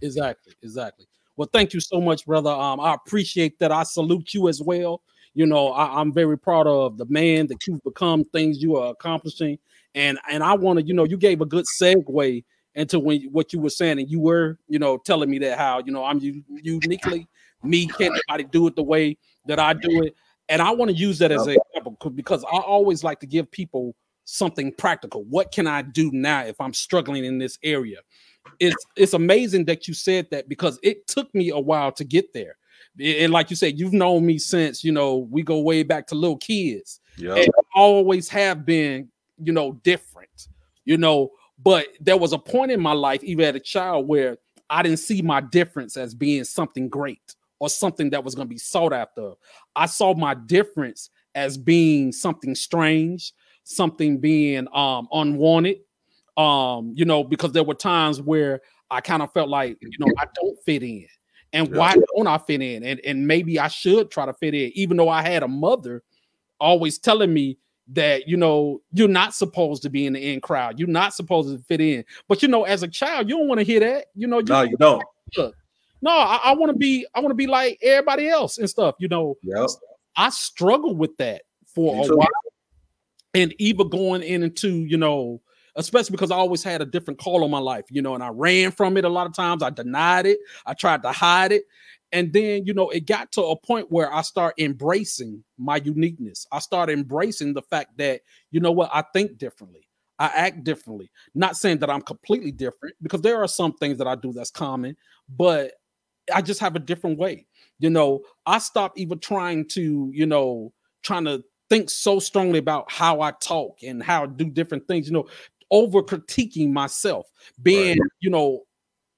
Exactly. Exactly. Well, thank you so much, brother. Um, I appreciate that. I salute you as well you know, I, am very proud of the man that you've become, things you are accomplishing, and and I want to, you know, you gave a good segue into when what you were saying, and you were, you know, telling me that how you know I'm uniquely me, can't nobody do it the way that I do it, and I want to use that as an example because I always like to give people something practical. What can I do now if I'm struggling in this area? It's it's amazing that you said that because it took me a while to get there and like you said, you've known me since you know we go way back to little kids. Yeah, always have been, you know, different. You know, but there was a point in my life, even as a child, where I didn't see my difference as being something great or something that was going to be sought after. I saw my difference as being something strange, something being um unwanted. Um, you know, because there were times where I kind of felt like, you know, I don't fit in and yeah. why don't I fit in? And and maybe I should try to fit in, even though I had a mother always telling me that you know you're not supposed to be in the in crowd, you're not supposed to fit in. But you know, as a child, you don't want to hear that. You know, you no, you don't. No, I, I want to be. I want to be like everybody else and stuff. You know, yep. I struggle with that for me a too. while, and even going into you know especially because I always had a different call on my life, you know, and I ran from it a lot of times. I denied it, I tried to hide it. And then, you know, it got to a point where I start embracing my uniqueness. I start embracing the fact that, you know what, I think differently. I act differently. Not saying that I'm completely different because there are some things that I do that's common, but I just have a different way. You know, I stopped even trying to, you know, trying to think so strongly about how I talk and how I do different things. You know, over critiquing myself, being, right. you know,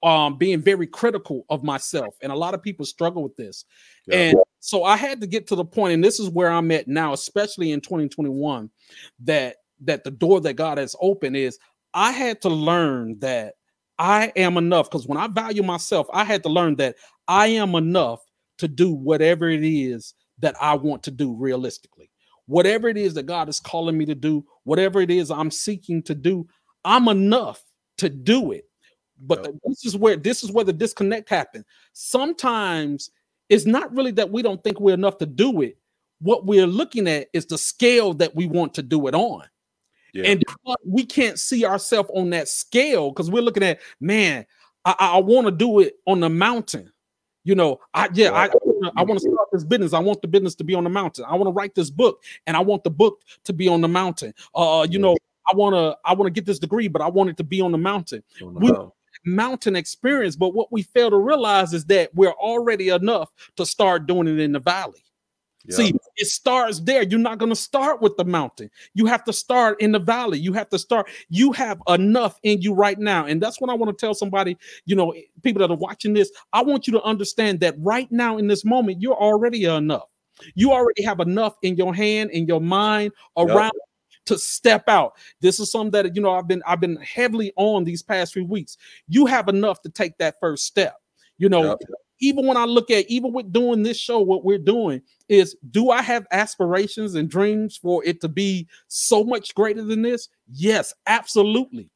um, being very critical of myself. And a lot of people struggle with this. Yeah. And so I had to get to the point, and this is where I'm at now, especially in 2021, that that the door that God has opened is I had to learn that I am enough. Because when I value myself, I had to learn that I am enough to do whatever it is that I want to do realistically whatever it is that God is calling me to do, whatever it is I'm seeking to do, I'm enough to do it. But yep. this is where this is where the disconnect happens. Sometimes it's not really that we don't think we're enough to do it. What we're looking at is the scale that we want to do it on. Yeah. And we can't see ourselves on that scale because we're looking at, man, I, I want to do it on the mountain. You know, I yeah, I I want to start this business. I want the business to be on the mountain. I want to write this book, and I want the book to be on the mountain. Uh, you know, I want to I want to get this degree, but I want it to be on the mountain. The we, mountain experience, but what we fail to realize is that we're already enough to start doing it in the valley. Yeah. See, it starts there. You're not going to start with the mountain. You have to start in the valley. You have to start. You have enough in you right now. And that's what I want to tell somebody, you know, people that are watching this. I want you to understand that right now in this moment, you're already enough. You already have enough in your hand, in your mind, around yep. To step out. This is something that you know I've been I've been heavily on these past few weeks. You have enough to take that first step. You know, yep even when I look at even with doing this show, what we're doing is do I have aspirations and dreams for it to be so much greater than this? Yes, absolutely.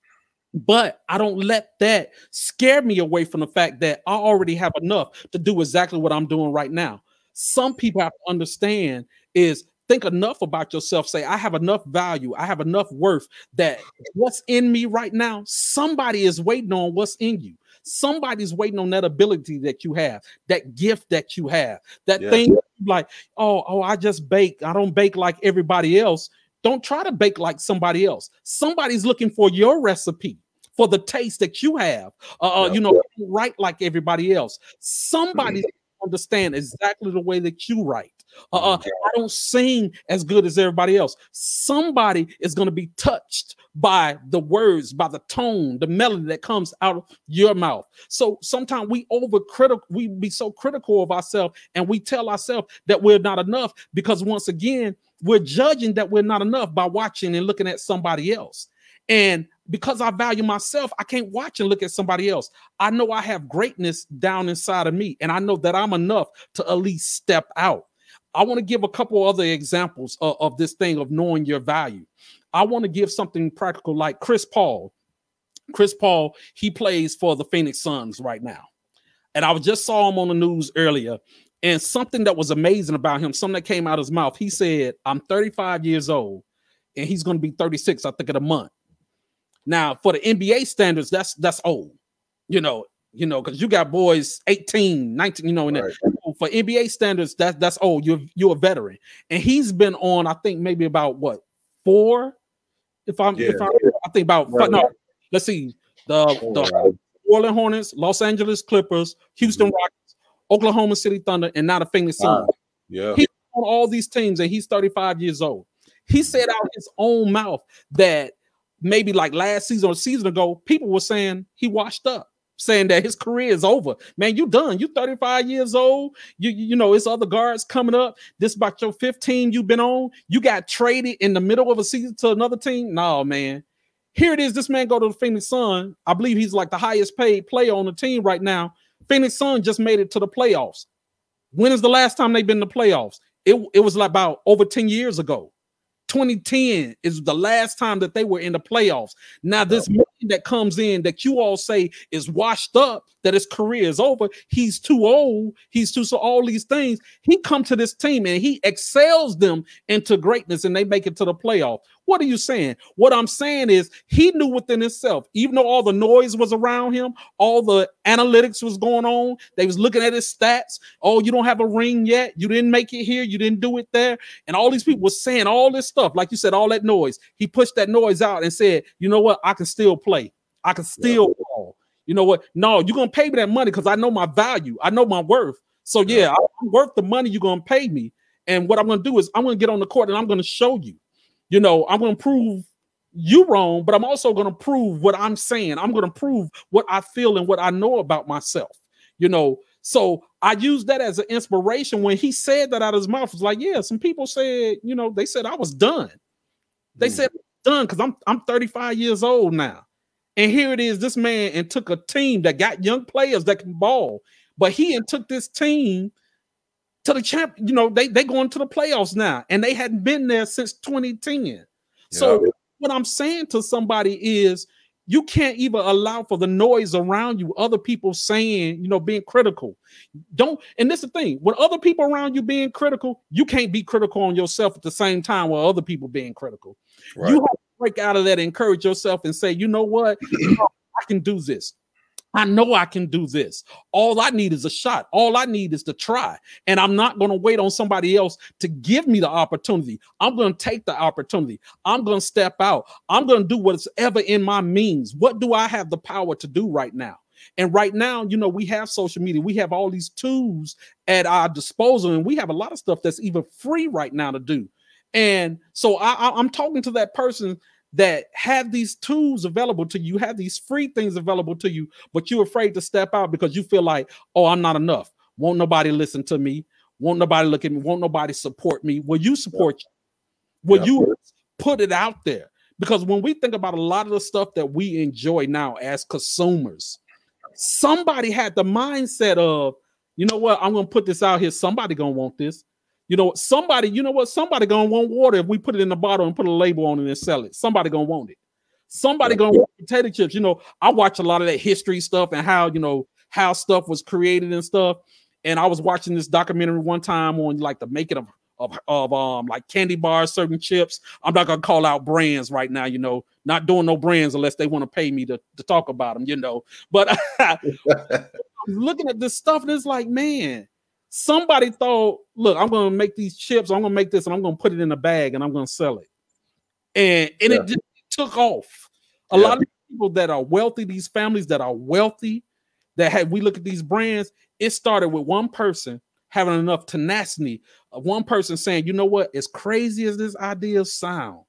But I don't let that scare me away from the fact that I already have enough to do exactly what I'm doing right now. Some people have to understand is think enough about yourself. Say i have enough value. I have enough worth that what's in me right now somebody is waiting on what's in you. Somebody's waiting on that ability that you have that gift that you have that yeah. thing like oh oh i just bake. I don't bake like everybody else. Don't try to bake like somebody else. Somebody's looking for your recipe for the taste that you have. Uh, uh yeah. you know right like everybody else. Somebody mm-hmm. Understand exactly the way that you write uh, uh, I don't sing as good as everybody else. Somebody is going to be touched by the words, by the tone, the melody that comes out of your mouth. So sometimes we overcritical, we be so critical of ourselves, and we tell ourselves that we're not enough because once again, we're judging that we're not enough by watching and looking at somebody else. And because I value myself, I can't watch and look at somebody else. I know I have greatness down inside of me, and I know that I'm enough to at least step out. I want to give a couple other examples of, of this thing of knowing your value. I want to give something practical like Chris Paul. Chris Paul, he plays for the Phoenix Suns right now. And I just saw him on the news earlier. And something that was amazing about him, something that came out of his mouth, he said, I'm 35 years old and he's going to be 36, I think, in a month. Now, for the NBA standards, that's that's old. You know, you know, because you got boys 18, 19, you know, and right. for NBA standards, that's that's old. You're you're a veteran, and he's been on, I think maybe about what four, if I'm yeah. if I, I think about right. no, let's see, the the Orlando Hornets, Los Angeles Clippers, Houston mm-hmm. Rockets, Oklahoma City Thunder, and now the Phoenix Suns. Yeah, he's on all these teams, and he's 35 years old. He said out his own mouth that maybe like last season or season ago, people were saying he washed up saying that his career is over. Man, you done. You 35 years old. You you know, it's other guards coming up. This about your 15 you've been on. You got traded in the middle of a season to another team. No, man. Here it is. This man go to the Phoenix Sun. I believe he's like the highest paid player on the team right now. Phoenix Sun just made it to the playoffs. When is the last time they've been in the playoffs? It, it was like about over 10 years ago. 2010 is the last time that they were in the playoffs. Now, this man that comes in that you all say is washed up, that his career is over, he's too old, he's too so all these things. He come to this team and he excels them into greatness and they make it to the playoff. What are you saying? What I'm saying is he knew within himself, even though all the noise was around him, all the analytics was going on, they was looking at his stats. Oh, you don't have a ring yet. You didn't make it here. You didn't do it there. And all these people were saying all this stuff. Like you said, all that noise. He pushed that noise out and said, you know what? I can still play. I can still yeah. ball. You know what? No, you're gonna pay me that money because I know my value. I know my worth. So yeah, I'm worth the money you're gonna pay me. And what I'm gonna do is I'm gonna get on the court and I'm gonna show you you know, I'm going to prove you wrong, but I'm also going to prove what I'm saying. I'm going to prove what I feel and what I know about myself. You know, so I use that as an inspiration when he said that out of his mouth. Was like, yeah, some people said, you know, they said I was done. They mm. said done because I'm I'm 35 years old now. And here it is, this man and took a team that got young players that can ball, but he and took this team to the champ. You know, they they going to the playoffs now, and they hadn't been there since 2010. Yeah. So what I'm saying to somebody is you can't even allow for the noise around you, other people saying, you know, being critical. Don't, and this is the thing when other people around you being critical, you can't be critical on yourself at the same time while other people being critical. Right. You have to break out of that, encourage yourself, and say, you know what, <clears throat> I can do this. I know I can do this. All I need is a shot. All I need is to try. And I'm not going to wait on somebody else to give me the opportunity. I'm going to take the opportunity. I'm going to step out. I'm going to do what's ever in my means. What do I have the power to do right now? And right now, you know, we have social media, we have all these tools at our disposal, and we have a lot of stuff that's even free right now to do. And so I, i'm talking to that person that have these tools available to you, have these free things available to you, but you're afraid to step out because you feel like, oh, I'm not enough. Won't nobody listen to me? Won't nobody look at me? Won't nobody support me? Will you support yeah. you? Will yeah. you put it out there? Because when we think about a lot of the stuff that we enjoy now as consumers, somebody had the mindset of you know what? I'm gonna put this out here. Somebody gonna want this. You know, somebody, you know what? Somebody gonna want water if we put it in the bottle and put a label on it and sell it. Somebody gonna want it. Somebody gonna want potato chips. You know, I watch a lot of that history stuff and how you know how stuff was created and stuff. And I was watching this documentary one time on like the making of of, of um like candy bars, certain chips. I'm not gonna call out brands right now, you know, not doing no brands unless they want to pay me to, to talk about them, you know. But <laughs> <laughs> I was looking at this stuff, and it's like, man, somebody thought, look, I'm gonna make these chips, I'm gonna make this, and I'm gonna put it in a bag and I'm gonna sell it. And and yeah. it just took off. A yeah. lot of people that are wealthy, these families that are wealthy, that had we look at these brands, it started with one person having enough tenacity of one person saying, you know what, as crazy as this idea sound,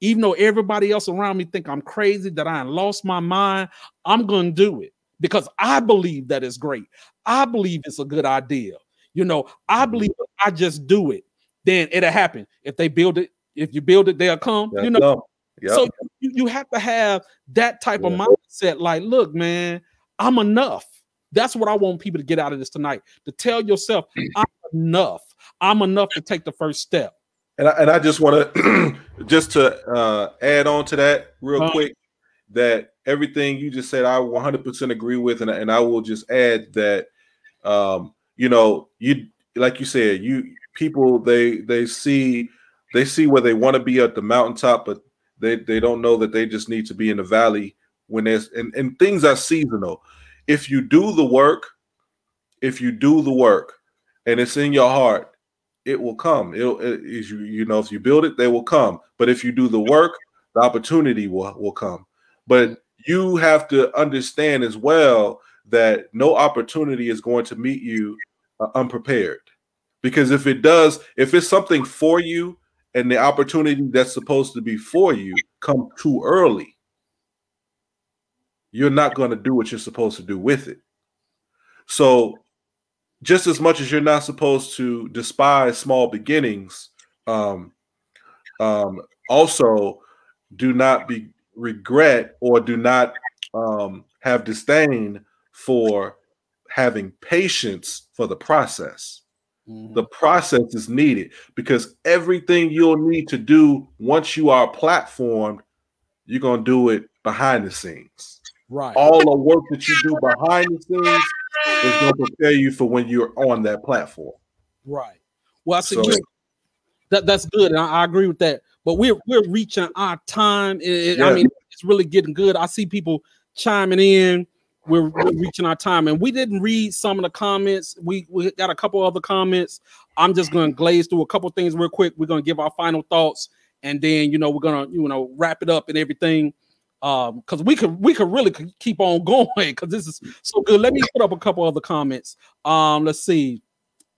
even though everybody else around me think I'm crazy, that I lost my mind, I'm gonna do it because I believe that it's great. I believe it's a good idea. You know, I mm-hmm. believe I just do it, then it'll happen. If they build it, if you build it, they'll come. you know, yep. so you, you have to have that type yeah. of mindset. Like, look, man, I'm enough. That's what I want people to get out of this tonight. To tell yourself, <clears throat> I'm enough. I'm enough to take the first step. And I, and I just want <clears throat> to just to uh, add on to that real uh, quick that everything you just said I 100% agree with and, and I will just add that um, you know you like you said you people they they see they see where they want to be at the mountaintop but they they don't know that they just need to be in the valley when there's and, and things are seasonal if you do the work if you do the work and it's in your heart it will come. It'll, it, you, you know, if you build it, they will come. But if you do the work, the opportunity will, will come. But you have to understand as well that no opportunity is going to meet you uh, unprepared. Because if it does, if it's something for you and the opportunity that's supposed to be for you come too early, you're not going to do what you're supposed to do with it. So just as much as you're not supposed to despise small beginnings, um, um, also do not be regret or do not um, have disdain for having patience for the process. Mm-hmm. The process is needed because everything you'll need to do once you are platformed, you're going to do it behind the scenes. Right. All the work that you do behind the scenes is going to prepare you for when you're on that platform. Right. Well, I see so, that that's good, and I, I, agree with that. But we're we're reaching our time. It, yeah. I mean, it's really getting good. I see people chiming in. We're, we're, reaching our time, and we didn't read some of the comments. We we got a couple other comments. I'm just going to glaze through a couple things real quick. We're going to give our final thoughts, and then you know we're going to you know wrap it up and everything um because we could we could really keep on <laughs> going because this is so good let me put up a couple other comments um let's see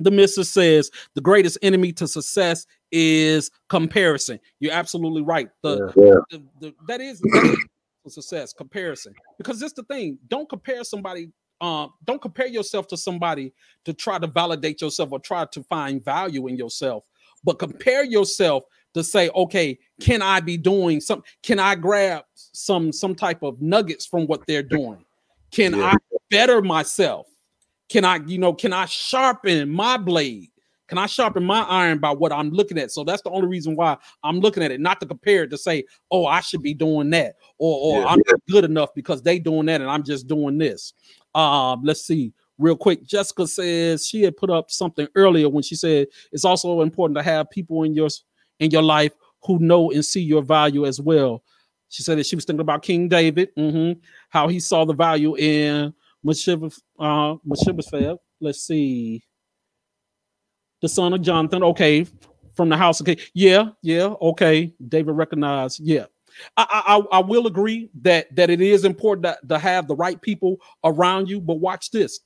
the missus says the greatest enemy to success is comparison you're absolutely right the, yeah. the, the that is, that is success comparison because this the thing don't compare somebody um, don't compare yourself to somebody to try to validate yourself or try to find value in yourself but compare yourself to say, okay, can I be doing some? Can I grab some some type of nuggets from what they're doing? Can yeah. I better myself? Can I, you know, can I sharpen my blade? Can I sharpen my iron by what I'm looking at? So that's the only reason why I'm looking at it, not to compare it to say, oh, I should be doing that, or, or yeah. I'm not good enough because they doing that and I'm just doing this. Um, let's see real quick. Jessica says she had put up something earlier when she said it's also important to have people in your in your life who know and see your value as well. She said that she was thinking about King David, mm-hmm, how he saw the value in Mephibosheth. Uh, Let's see, the son of Jonathan. Okay, from the house. Okay, yeah, yeah. Okay, David recognized. Yeah, I, I, I will agree that that it is important to, to have the right people around you. But watch this.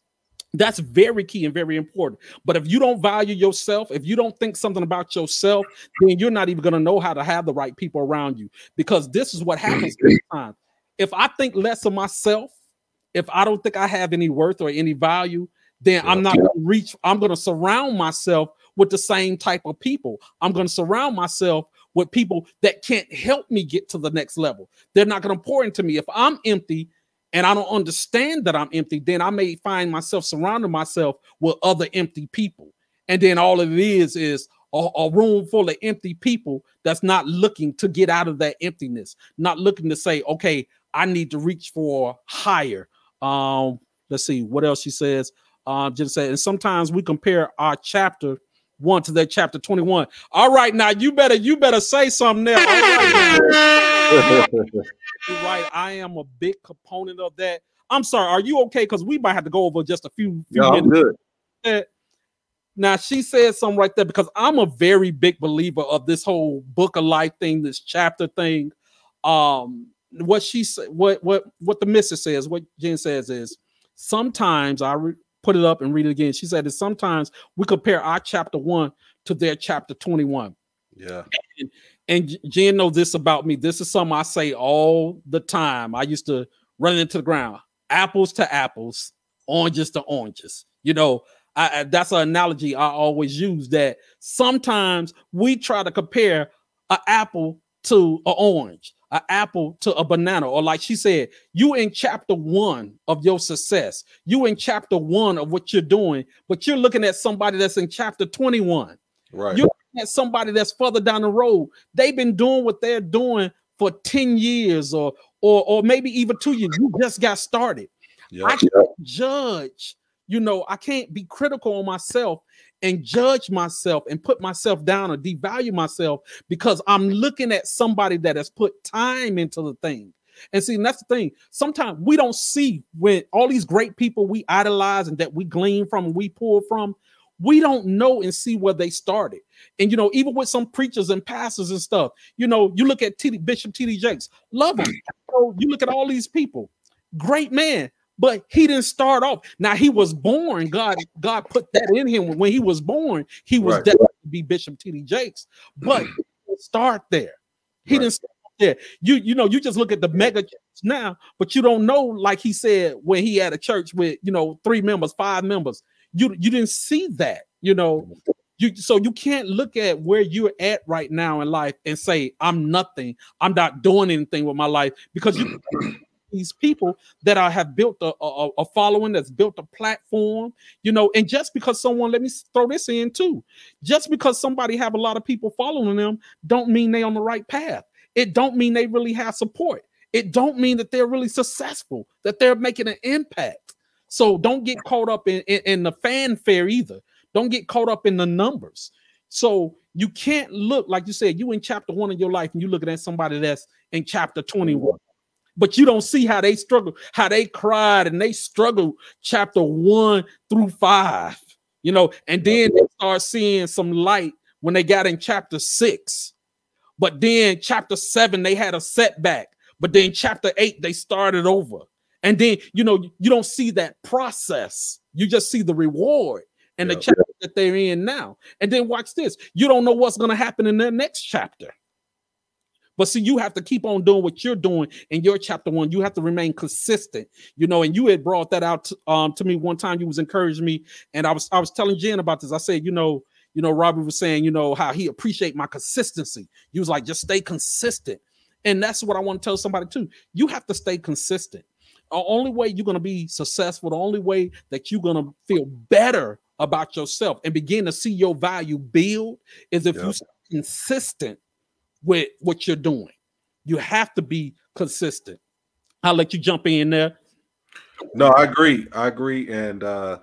That's very key and very important. But if you don't value yourself, if you don't think something about yourself, then you're not even going to know how to have the right people around you. Because this is what happens <clears throat> sometimes. If I think less of myself, if I don't think I have any worth or any value, then I'm not going to reach. I'm going to surround myself with the same type of people. I'm going to surround myself with people that can't help me get to the next level. They're not going to pour into me. If I'm empty, and I don't understand that I'm empty, then I may find myself surrounding myself with other empty people. And then all it is is a, a, room full of empty people that's not looking to get out of that emptiness, not looking to say, okay, I need to reach for higher. Um, let's see what else she says. Uh, just say, and sometimes we compare our chapter one to that chapter 21. All right, now you better you better say something there. Right, <laughs> right. I am a big component of that. I'm sorry, are you okay? Because we might have to go over just a few, few no, minutes. Good. Now she said something right there because I'm a very big believer of this whole book of life thing, this chapter thing. Um, what she said, what what what the missus says, what Jen says is sometimes I re- put it up and read it again. She said that sometimes we compare our chapter one to their chapter 21. Yeah. And, and Jen knows this about me. This is something I say all the time. I used to run into the ground. Apples to apples, oranges to oranges. You know, I, that's an analogy I always use that sometimes we try to compare an apple to an orange, an apple to a banana, or like she said, you in chapter one of your success, you in chapter one of what you're doing, but you're looking at somebody that's in chapter 21. Right. You're looking at somebody that's further down the road. They've been doing what they're doing for 10 years or or or maybe even two years. You just got started. Yep. I can't judge you know, I can't be critical on myself and judge myself and put myself down or devalue myself because I'm looking at somebody that has put time into the thing. And see, and that's the thing. Sometimes we don't see when all these great people we idolize and that we glean from and we pull from, we don't know and see where they started. And you know, even with some preachers and pastors and stuff, you know, you look at T- Bishop T.D. Jakes, love him. Mm. you look at all these people, great man but he didn't start off. Now he was born. God, God put that in him when he was born. He was right. destined to be Bishop T.D. Jakes, but start there. He right. didn't start there. You, you know, you just look at the mega church now, but you don't know, like he said, when he had a church with you know three members, five members. You you didn't see that, you know. You, so you can't look at where you're at right now in life and say I'm nothing. I'm not doing anything with my life because you <clears throat> these people that I have built a, a, a, following, that's built a platform, you know, and just because someone, let me throw this in too, just because somebody have a lot of people following them, don't mean they on the right path. It don't mean they really have support. It don't mean that they're really successful, that they're making an impact. So don't get caught up in, in, in the fanfare either. Don't get caught up in the numbers. So you can't look like you said, you in chapter one of your life and you looking at somebody that's in chapter 21 but you don't see how they struggle, how they cried and they struggled chapter one through five, you know, and then they start seeing some light when they got in chapter six. But then chapter seven, they had a setback. But then chapter eight, they started over. And then, you know, you don't see that process. You just see the reward and the chapter that they're in now. And then watch this. You don't know what's going to happen in the next chapter. But see, you have to keep on doing what you're doing in your chapter one. You have to remain consistent, you know. And you had brought that out to, um, to me one time. You was encouraging me, and I was I was telling Jen about this. I said, you know, you know, Robbie was saying, you know, how he appreciate my consistency. He was like, just stay consistent, and that's what I want to tell somebody too. You have to stay consistent. The only way you're going to be successful, the only way that you're going to feel better about yourself and begin to see your value build is if you consistent with what you're doing. You have to be consistent. I'll let you jump in there. No, I agree. I agree. And uh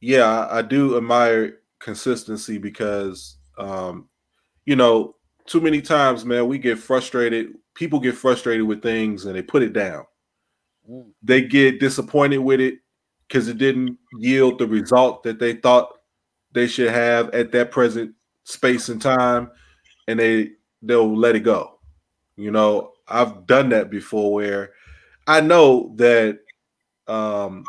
yeah, I, I do admire consistency because um, you know, too many times, man, we get frustrated. People get frustrated with things and they put it down. Mm. They get disappointed with it because it didn't yield the result that they thought they should have at that present space and time. And they they'll let it go. You know, I've done that before where I know that um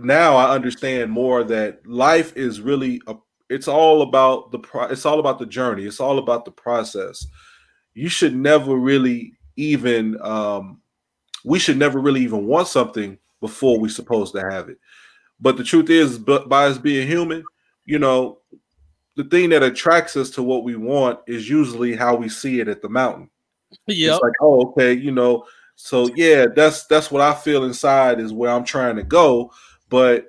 now I understand more that life is really a it's all about the pro it's all about the journey. It's all about the process. You should never really even um we should never really even want something before we're supposed to have it. But the truth is, but by us being human, you know, the thing that attracts us to what we want is usually how we see it at the mountain. Yeah. It's like, oh, okay, you know, So yeah, that's that's what I feel inside is where I'm trying to go. But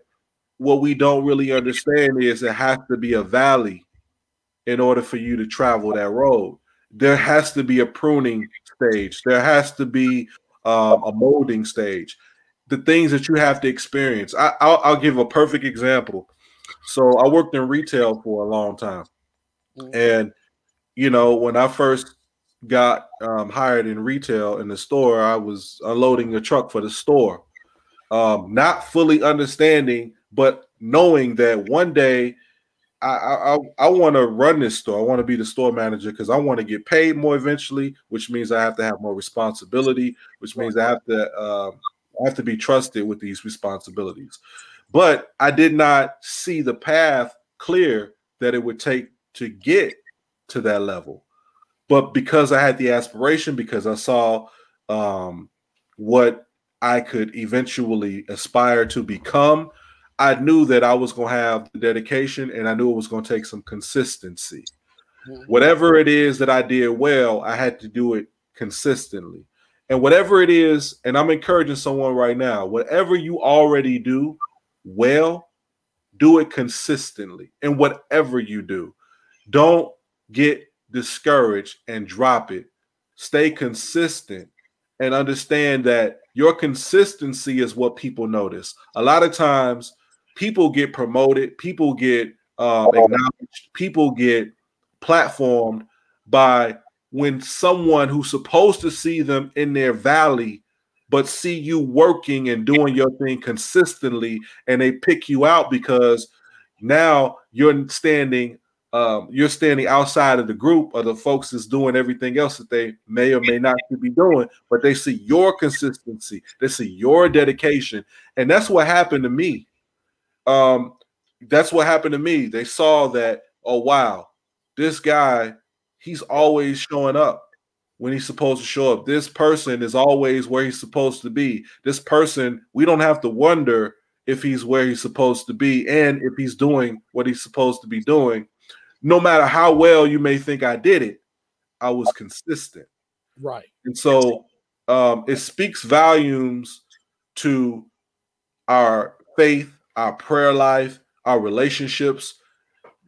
what we don't really understand is it has to be a valley in order for you to travel that road. There has to be a pruning stage. There has to be um, a molding stage. The things that you have to experience. I, I'll, I'll give a perfect example. So I worked in retail for a long time, mm-hmm. and you know when I first got um, hired in retail in the store, I was unloading a truck for the store, um, not fully understanding, but knowing that one day I I, I want to run this store. I want to be the store manager because I want to get paid more eventually, which means I have to have more responsibility, which means I have to uh, I have to be trusted with these responsibilities. But I did not see the path clear that it would take to get to that level. But because I had the aspiration, because I saw um, what I could eventually aspire to become, I knew that I was going to have the dedication and I knew it was going to take some consistency. Mm-hmm. Whatever it is that I did well, I had to do it consistently. And whatever it is, and I'm encouraging someone right now, whatever you already do well, do it consistently. And whatever you do, don't get discouraged and drop it. Stay consistent and understand that your consistency is what people notice. A lot of times, people get promoted, people get um, acknowledged, people get platformed by when someone who's supposed to see them in their valley but see you working and doing your thing consistently and they pick you out because now you're standing um, you're standing outside of the group of the folks that's doing everything else that they may or may not be doing, but they see your consistency, they see your dedication, and that's what happened to me. Um, that's what happened to me. They saw that, oh wow, this guy, he's always showing up when he's supposed to show up. This person is always where he's supposed to be. This person, we don't have to wonder if he's where he's supposed to be and if he's doing what he's supposed to be doing no matter how well you may think I did it, I was consistent. Right. And so um, it speaks volumes to our faith, our prayer life, our relationships.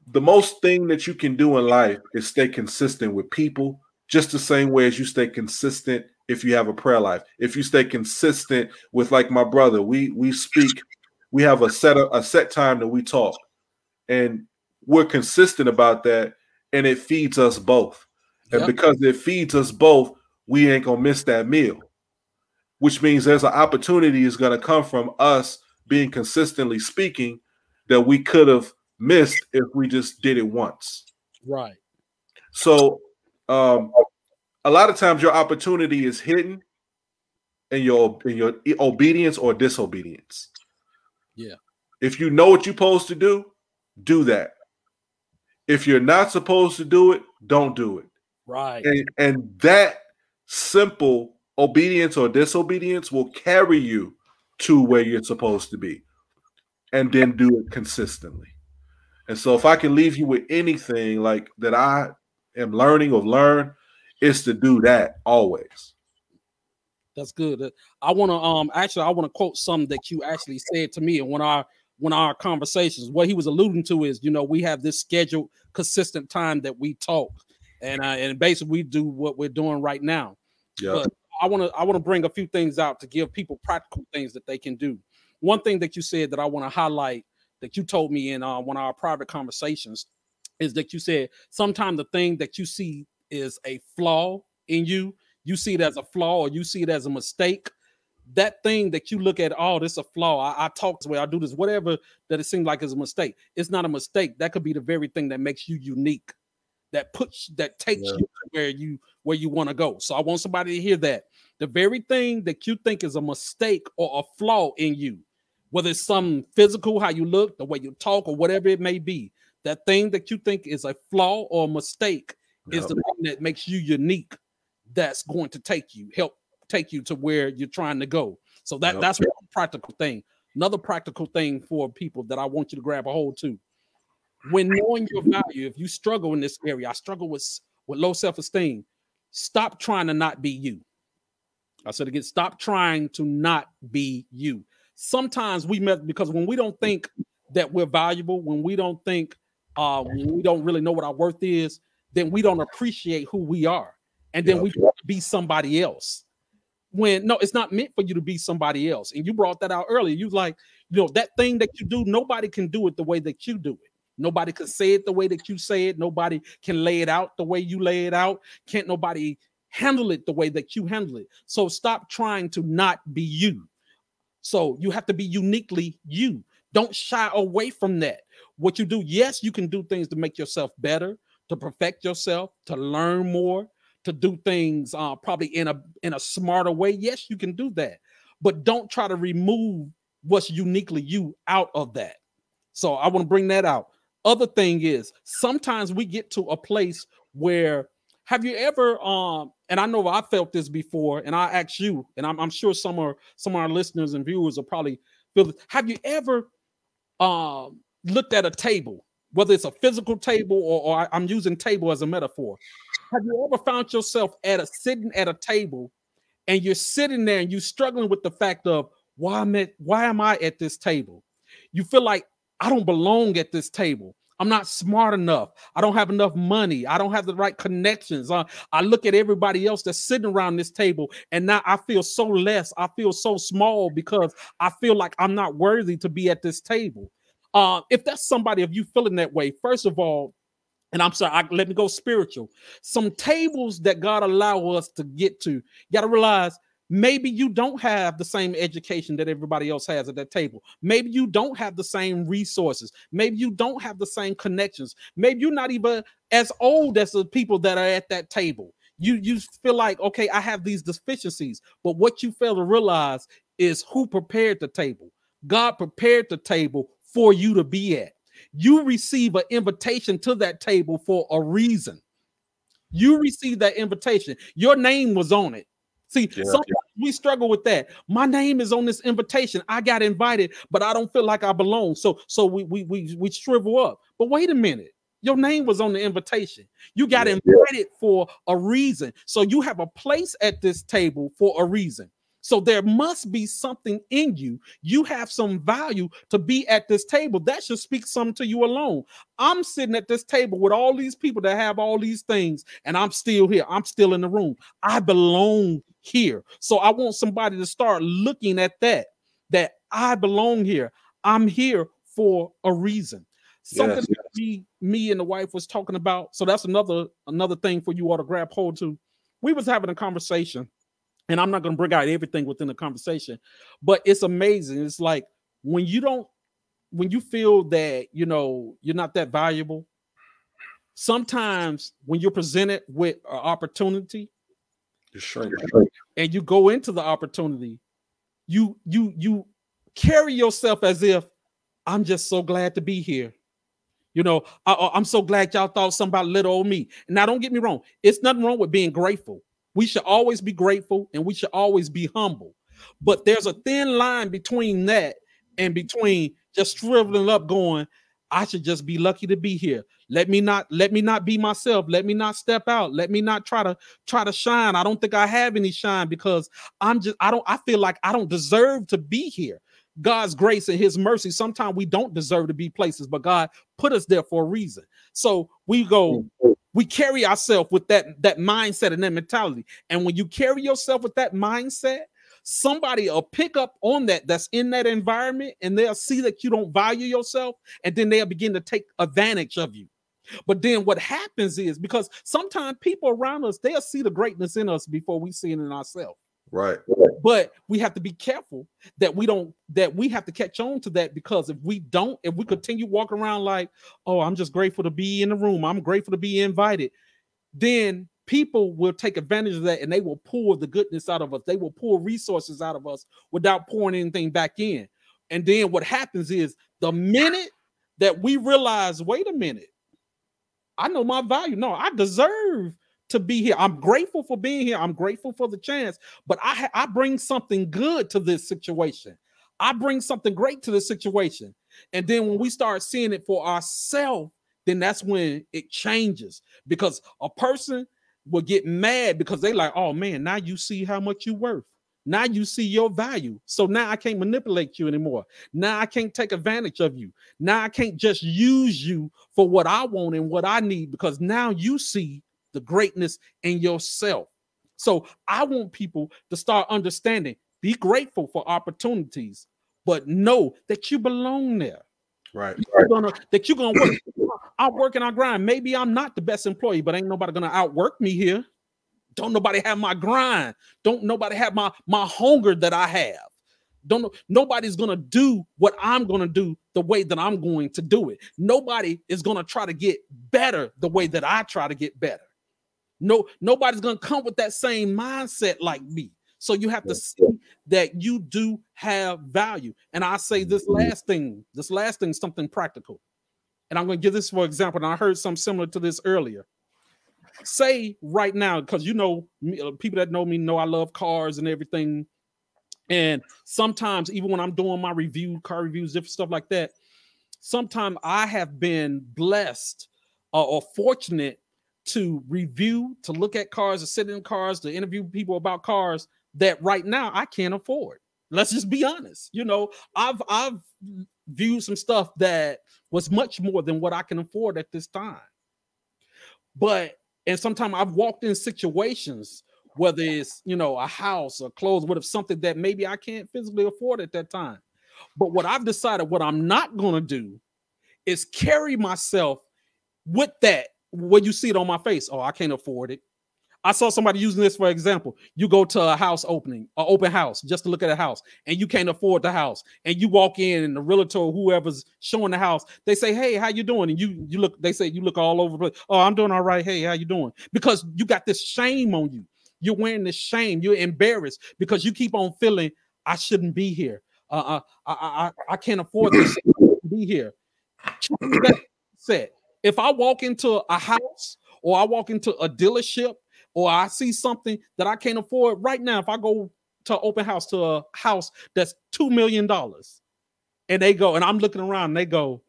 The most thing that you can do in life is stay consistent with people, just the same way as you stay consistent if you have a prayer life. If you stay consistent with like my brother, we we speak, we have a set a set time that we talk. And we're consistent about that and it feeds us both. And yep. because it feeds us both, we ain't gonna miss that meal. Which means there's an opportunity is gonna come from us being consistently speaking that we could have missed if we just did it once. Right. So um a lot of times your opportunity is hidden in your in your obedience or disobedience. Yeah. If you know what you're supposed to do, do that. If you're not supposed to do it, don't do it. Right. And, and that simple obedience or disobedience will carry you to where you're supposed to be. And then do it consistently. And so if I can leave you with anything like that I am learning or learn, is to do that always. That's good. I want to um actually I want to quote something that you actually said to me and when I when our conversations. What he was alluding to is, you know, we have this scheduled, consistent time that we talk, and uh, and basically we do what we're doing right now. Yeah. But I want to I want to bring a few things out to give people practical things that they can do. One thing that you said that I want to highlight that you told me in uh, one of our private conversations is that you said sometimes the thing that you see is a flaw in you, you see it as a flaw or you see it as a mistake that thing that you look at, oh, this is a flaw. I, I talk this way, I do this, whatever that it seems like is a mistake. It's not a mistake. That could be the very thing that makes you unique, that puts that takes yeah. you where you where you want to go. So I want somebody to hear that. The very thing that you think is a mistake or a flaw in you, whether it's some physical, how you look, the way you talk, or whatever it may be, that thing that you think is a flaw or a mistake yeah. is the thing that makes you unique. That's going to take you, help take you to where you're trying to go. So that yep. that's one practical thing. Another practical thing for people that I want you to grab a hold to. When knowing your value, if you struggle in this area, I struggle with with low self esteem. Stop trying to not be you. I said again, stop trying to not be you. Sometimes we met because when we don't think that we're valuable, when we don't think uh when we don't really know what our worth is, then we don't appreciate who we are. And then yeah. we be somebody else. When no, it's not meant for you to be somebody else. And you brought that out earlier. You like, you know, that thing that you do, nobody can do it the way that you do it. Nobody can say it the way that you say it. Nobody can lay it out the way you lay it out. Can't nobody handle it the way that you handle it. So stop trying to not be you. So you have to be uniquely you. Don't shy away from that. What you do, yes, you can do things to make yourself better, to perfect yourself, to learn more, to do things uh, probably in a in a smarter way. Yes, you can do that, but don't try to remove what's uniquely you out of that. So I want to bring that out. Other thing is sometimes we get to a place where have you ever um and I know I felt this before and I asked you and I'm, I'm sure some are some of our listeners and viewers are probably feel this. Have you ever um looked at a table, whether it's a physical table or, or I'm using table as a metaphor? Have you ever found yourself at a sitting at a table and you're sitting there and you're struggling with the fact of why am I, why am I at this table? You feel like I don't belong at this table. I'm not smart enough. I don't have enough money. I don't have the right connections. Uh, I look at everybody else that's sitting around this table, and now I feel so less. I feel so small because I feel like I'm not worthy to be at this table. Uh, if that's somebody, of you feeling that way, first of all, and I'm sorry, I, let me go spiritual. Some tables that God allow us to get to, you got to realize Maybe you don't have the same education that everybody else has at that table. Maybe you don't have the same resources. Maybe you don't have the same connections. Maybe you're not even as old as the people that are at that table. You you feel like okay, I have these deficiencies, but what you fail to realize is who prepared the table. God prepared the table for you to be at. You receive an invitation to that table for a reason. You receive that invitation. Your name was on it. See, yeah, sometimes yeah. we struggle with that. My name is on this invitation. I got invited, but I don't feel like I belong. So, so we we we, we shrivel up. But wait a minute. Your name was on the invitation. You got yeah, invited for a reason. So you have a place at this table for a reason. So there must be something in you. You have some value to be at this table. That should speak something to you alone. I'm sitting at this table with all these people that have all these things, and I'm still here. I'm still in the room. I belong here. So I want somebody to start looking at that, that I belong here. I'm here for a reason. Something yes, yes. Me, me and the wife was talking about. So that's another another thing for you all to grab hold to. We was having a conversation and I'm not going to bring out everything within the conversation, but it's amazing. It's like when you don't, when you feel that you know you're not that valuable. Sometimes when you're presented with an opportunity, sure. and you go into the opportunity, you you you carry yourself as if I'm just so glad to be here. You know, I, am so glad y'all thought something about little old me. Now, don't get me wrong; it's nothing wrong with being grateful. We should always be grateful and we should always be humble. But there's a thin line between that and between just shriveling up, going, I should just be lucky to be here. Let me not let me not be myself. Let me not step out. Let me not try to try to shine. I don't think I have any shine because I'm just I don't I feel like I don't deserve to be here. God's grace and his mercy. Sometimes we don't deserve to be places, but God put us there for a reason. So we go we carry ourselves with that that mindset and that mentality. And when you carry yourself with that mindset somebody will pick up on that that's in that environment and they'll see that you don't value yourself and then they'll begin to take advantage of you. But then what happens is because sometimes people around us they'll see the greatness in us before we see it in ourselves Right. But we have to be careful that we don't that we have to catch on to that because if we don't, if we continue walking around like, oh, I'm just grateful to be in the room, I'm grateful to be invited, then people will take advantage of that and they will pull the goodness out of us. They will pull resources out of us without pouring anything back in. And then what happens is the minute that we realize, wait a minute, I know my value. No, I deserve to be here. I'm grateful for being here. I'm grateful for the chance, but I I bring something good to this situation. I bring something great to this situation. And then when we start seeing it for ourselves, then that's when it changes because a person will get mad because they like, oh man, now you see how much you worth. Now you see your value. So now I can't manipulate you anymore. Now I can't take advantage of you. Now I can't just use you for what I want and what I need because now you see the greatness in yourself. So I want people to start understanding, be grateful for opportunities, but know that you belong there. Right. You're gonna, that you're gonna work. I'm working I grind. Maybe I'm not the best employee, but ain't nobody gonna outwork me here. Don't nobody have my grind. Don't nobody have my my hunger that I have. Don't nobody's gonna do what I'm gonna do the way that I'm going to do it. Nobody is gonna try to get better the way that I try to get better. No, nobody's gonna come with that same mindset like me. So you have to see that you do have value. And I say this last thing, this last thing, something practical. And I'm to give this for example. And I heard something similar to this earlier say right now, because you know, uh, people that know me know I love cars and everything. And sometimes, even when I'm doing my review, car reviews, different stuff like that, sometimes I have been blessed uh, or fortunate to review, to look at cars, to sit in cars, to interview people about cars that right now I can't afford. Let's just be honest. You know, I've I've viewed some stuff that was much more than what I can afford at this time. But and sometimes I've walked in situations, whether it's you know a house or clothes, what if something that maybe I can't physically afford at that time. But what I've decided, what I'm not gonna do, is carry myself with that. When you see it on my face, oh, I can't afford it. I saw somebody using this for example. You go to a house opening, an open house, just to look at a house, and you can't afford the house. And you walk in, and the realtor, whoever's showing the house, they say, "Hey, how you doing?" And you you look, they say you look all over. Oh, I'm doing all right. Hey, how you doing? Because you got this shame on you. You're wearing this shame. You're embarrassed because you keep on feeling I shouldn't be here. Uh, uh I, I I can't afford to be here. Said, if I walk into a house or I walk into a dealership or I see something that I can't afford right now, if I go to open house to a house that's two million dollars, and they go, and I'm looking around, and they go,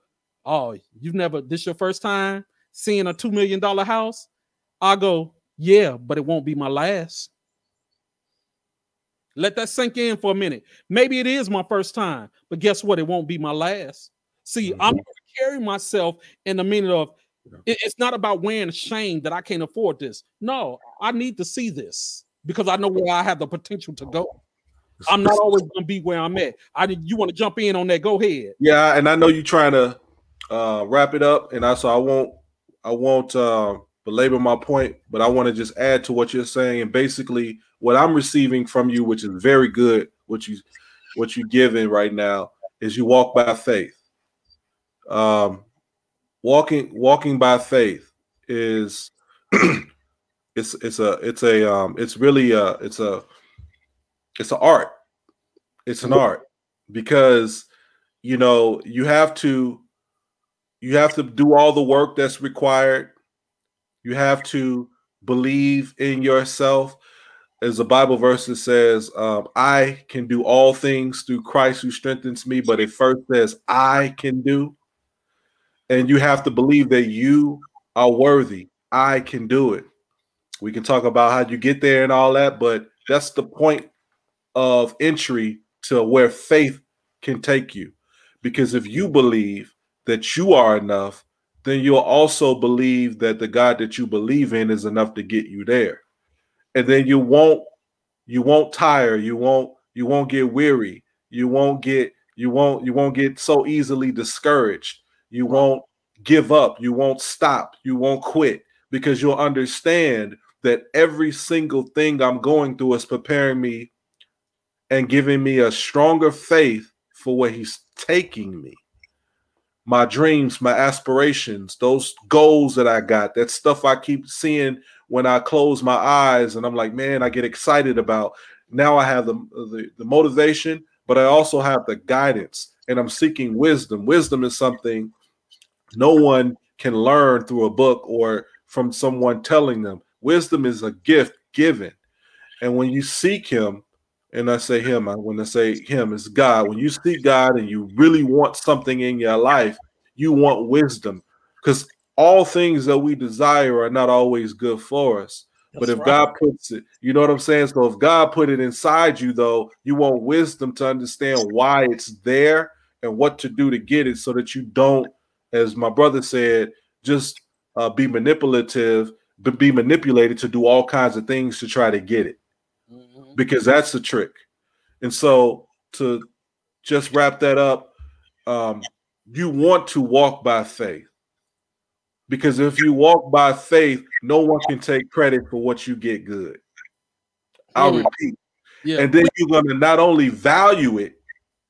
"Oh, you've never this your first time seeing a two million dollar house?" I go, "Yeah, but it won't be my last." Let that sink in for a minute. Maybe it is my first time, but guess what? It won't be my last. See, mm-hmm. I'm to carry myself in the minute of it's not about wearing shame that I can't afford this. No, I need to see this because I know where I have the potential to go. I'm not always going to be where I'm at. I you want to jump in on that? Go ahead. Yeah, and I know you're trying to uh, wrap it up, and I so I won't I won't uh, belabor my point, but I want to just add to what you're saying. And basically, what I'm receiving from you, which is very good, what you what you're giving right now, is you walk by faith. Um, walking walking by faith is <clears throat> it's it's a it's a um it's really a it's a it's an art. It's an art because you know you have to you have to do all the work that's required. You have to believe in yourself. As the bible verse that says um, i can do all things through christ who strengthens me. But it first says i can do and you have to believe that you are worthy. I can do it. We can talk about how you get there and all that, but that's the point of entry to where faith can take you. Because if you believe that you are enough, then you'll also believe that the God that you believe in is enough to get you there. And then you won't you won't tire, you won't you won't get weary, you won't get you won't you won't get so easily discouraged you won't give up. You won't stop. You won't quit because you'll understand that every single thing I'm going through is preparing me and giving me a stronger faith for where He's taking me. My dreams, my aspirations, those goals that I got, that stuff I keep seeing when I close my eyes and I'm like, man, I get excited about. Now I have the, the, the motivation, but I also have the guidance and I'm seeking wisdom. Wisdom is something no one can learn through a book or from someone telling them. Wisdom is a gift given. And when you seek him, and I say him, I when I say him, is God. When you seek God and you really want something in your life, you want wisdom because all things that we desire are not always good for us. But if right. God puts it, you know what I'm saying? So if God put it inside you, though, you want wisdom to understand why it's there and what to do to get it so that you don't, as my brother said, just uh, be manipulative, but be manipulated to do all kinds of things to try to get it. Mm-hmm. Because that's the trick. And so to just wrap that up, um, you want to walk by faith. Because if you walk by faith, no one can take credit for what you get good. I'll mm. repeat. Yeah. And then you're going to not only value it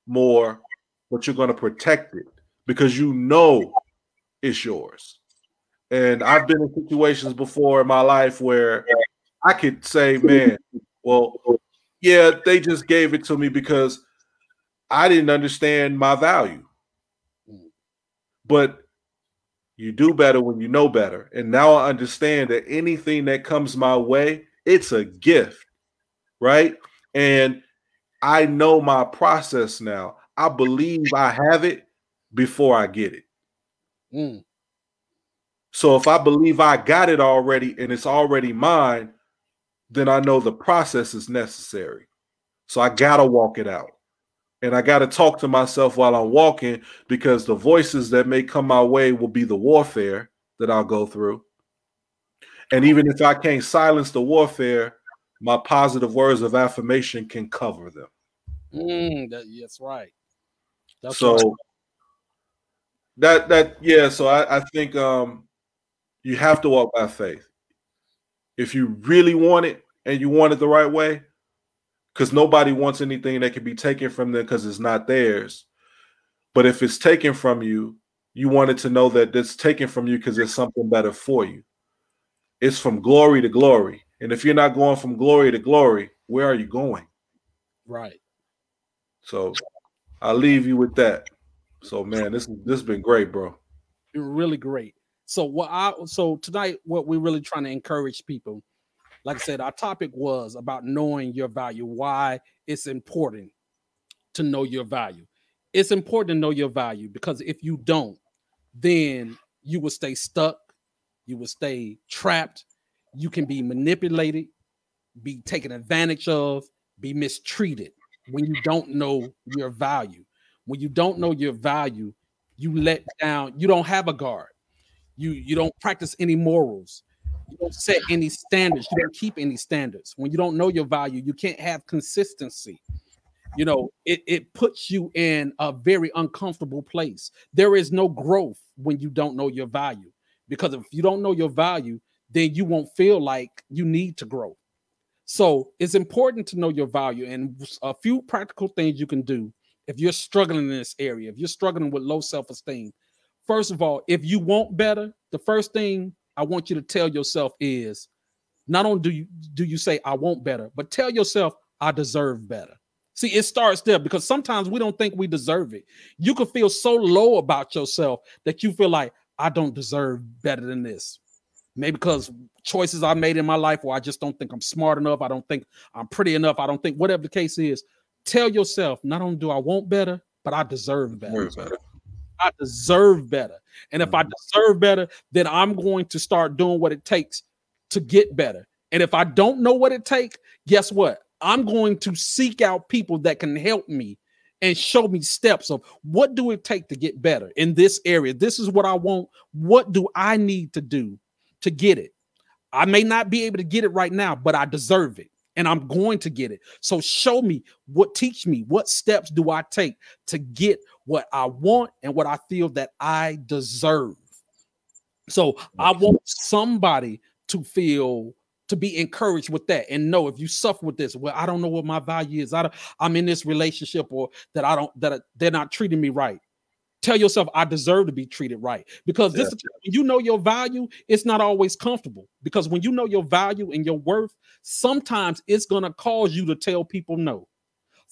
more, but you're going to protect it because you know it's yours. And I've been in situations before in my life where I could say, man, well, yeah, they just gave it to me because I didn't understand my value. Mm. But you do better when you know better. And now I understand that anything that comes my way, it's a gift, right? And I know my process now. I believe I have it before I get it. Mm. So if I believe I got it already and it's already mine, then I know the process is necessary. So I got to walk it out and I got to talk to myself while I'm walking because the voices that may come my way will be the warfare that I'll go through. And even if I can't silence the warfare, my positive words of affirmation can cover them. Mm, that, that's right. That's so right. that that yeah. So I, I think um, you have to walk by faith. If you really want it and you want it the right way, because nobody wants anything that can be taken from them because it's not theirs. But if it's taken from you, you wanted to know that it's taken from you because it's something better for you. It's from glory to glory. And if you're not going from glory to glory, where are you going? Right. So I'll leave you with that. So man, this this has been great, bro. Really great. So what I so tonight, what we're really trying to encourage people like I said, our topic was about knowing your value, why it's important to know your value. It's important to know your value because if you don't, then you will stay stuck, you will stay trapped, you can be manipulated, be taken advantage of, be mistreated when you don't know your value. When you don't know your value, you let down, you don't have a guard. You you don't practice any morals you don't set any standards, you don't keep any standards. When you don't know your value, you can't have consistency. You know, it, it puts you in a very uncomfortable place. There is no growth when you don't know your value. Because if you don't know your value, then you won't feel like you need to grow. So it's important to know your value and a few practical things you can do if you're struggling in this area, if you're struggling with low self esteem. First of all, if you want better, the first thing I want you to tell yourself is not only do you do you say I want better, but tell yourself I deserve better. See, it starts there because sometimes we don't think we deserve it. You can feel so low about yourself that you feel like I don't deserve better than this. Maybe because choices I made in my life where I just don't think I'm smart enough, I don't think I'm pretty enough, I don't think whatever the case is. Tell yourself, not only do I want better, but I deserve better. better. I deserve better. And if I mm-hmm. deserve better, then I'm going to start doing what it takes to get better. And if I don't know what it takes, guess what? I'm going to seek out people that can help me and show me steps of what do it take to get better in this area. This is what I want. What do I need to do to get it? I may not be able to get it right now, but I deserve it and I'm going to get it. So show me what teach me what steps do I take to get what I want and what I feel that I deserve. So I want somebody to feel to be encouraged with that and know if you suffer with this, well, I don't know what my value is. I don't, I'm in this relationship or that I don't that they're not treating me right. Tell yourself I deserve to be treated right because this yeah. you know your value, it's not always comfortable because when you know your value and your worth, sometimes it's gonna cause you to tell people no.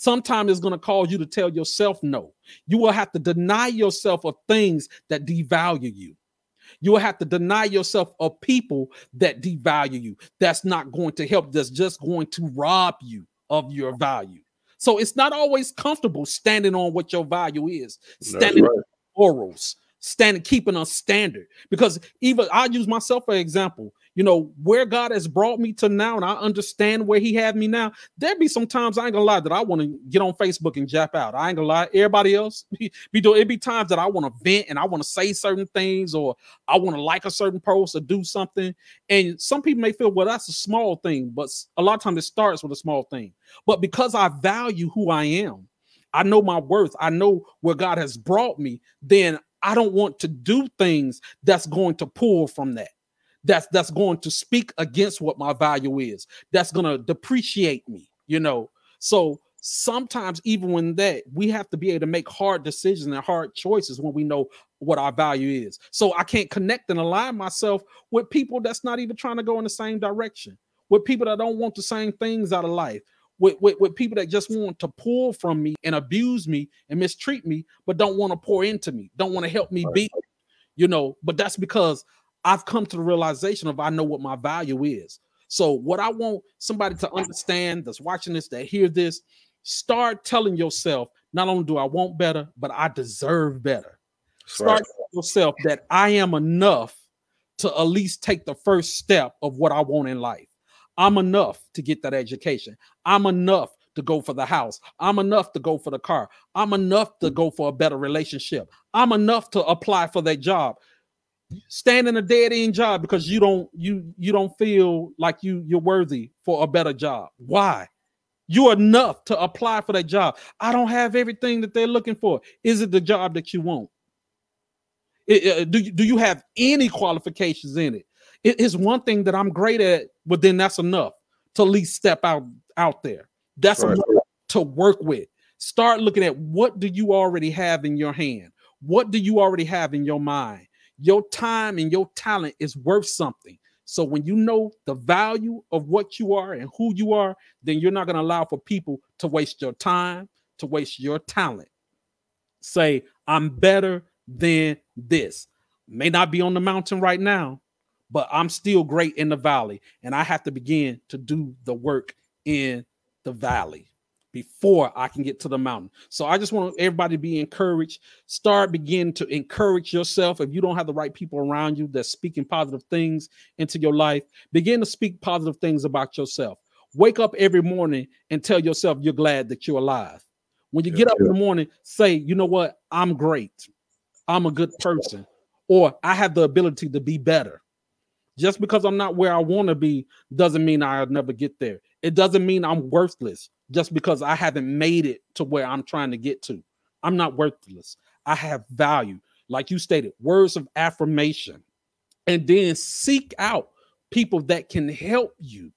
Sometimes it's going to cause you to tell yourself no. You will have to deny yourself of things that devalue you. You will have to deny yourself of people that devalue you. That's not going to help. That's just going to rob you of your value. So it's not always comfortable standing on what your value is, standing right. on morals, standing, keeping a standard. Because even I use myself for example. You know, where God has brought me to now, and I understand where He had me now. There be sometimes I ain't gonna lie that I want to get on Facebook and jap out. I ain't gonna lie. Everybody else <laughs> be doing it. Be times that I want to vent and I want to say certain things, or I want to like a certain post or do something. And some people may feel, well, that's a small thing, but a lot of times it starts with a small thing. But because I value who I am, I know my worth. I know where God has brought me. Then I don't want to do things that's going to pull from that that's that's going to speak against what my value is that's going to depreciate me you know? So sometimes even when that we have to be able to make hard decisions and hard choices when we know what our value is. So i can't connect and align myself with people that's not even trying to go in the same direction with people that don't want the same things out of life with, with, with people that just want to pull from me and abuse me and mistreat me but don't want to pour into me don't want to help me be you know? But that's because I've come to the realization of I know what my value is. So, what I want somebody to understand that's watching this, that hear this, start telling yourself, not only do I want better, but I deserve better. That's start right. telling yourself that I am enough to at least take the first step of what I want in life. I'm enough to get that education. I'm enough to go for the house. I'm enough to go for the car. I'm enough to go for a better relationship. I'm enough to apply for that job stand in a dead end job because you don't you you don't feel like you you're worthy for a better job. Why? You're enough to apply for that job. I don't have everything that they're looking for. Is it the job that you want? It, uh, do you do you have any qualifications in it? It is one thing that I'm great at, but then that's enough to at least step out out there. That's right. enough to work with. Start looking at what do you already have in your hand? What do you already have in your mind? Your time and your talent is worth something. So when you know the value of what you are and who you are, then you're not going to allow for people to waste your time, to waste your talent. Say, I'm better than this. May not be on the mountain right now, but I'm still great in the valley. And I have to begin to do the work in the valley before I can get to the mountain. So I just want everybody to be encouraged. Start begin to encourage yourself. If you don't have the right people around you that's speaking positive things into your life, begin to speak positive things about yourself. Wake up every morning and tell yourself you're glad that you're alive. When you yeah, get up yeah. in the morning, say, you know what? I'm great. I'm a good person. Or I have the ability to be better. Just because I'm not where I want to be doesn't mean I'll never get there. It doesn't mean I'm worthless just because I haven't made it to where I'm trying to get to. I'm not worthless. I have value. Like you stated, words of affirmation. And then seek out people that can help you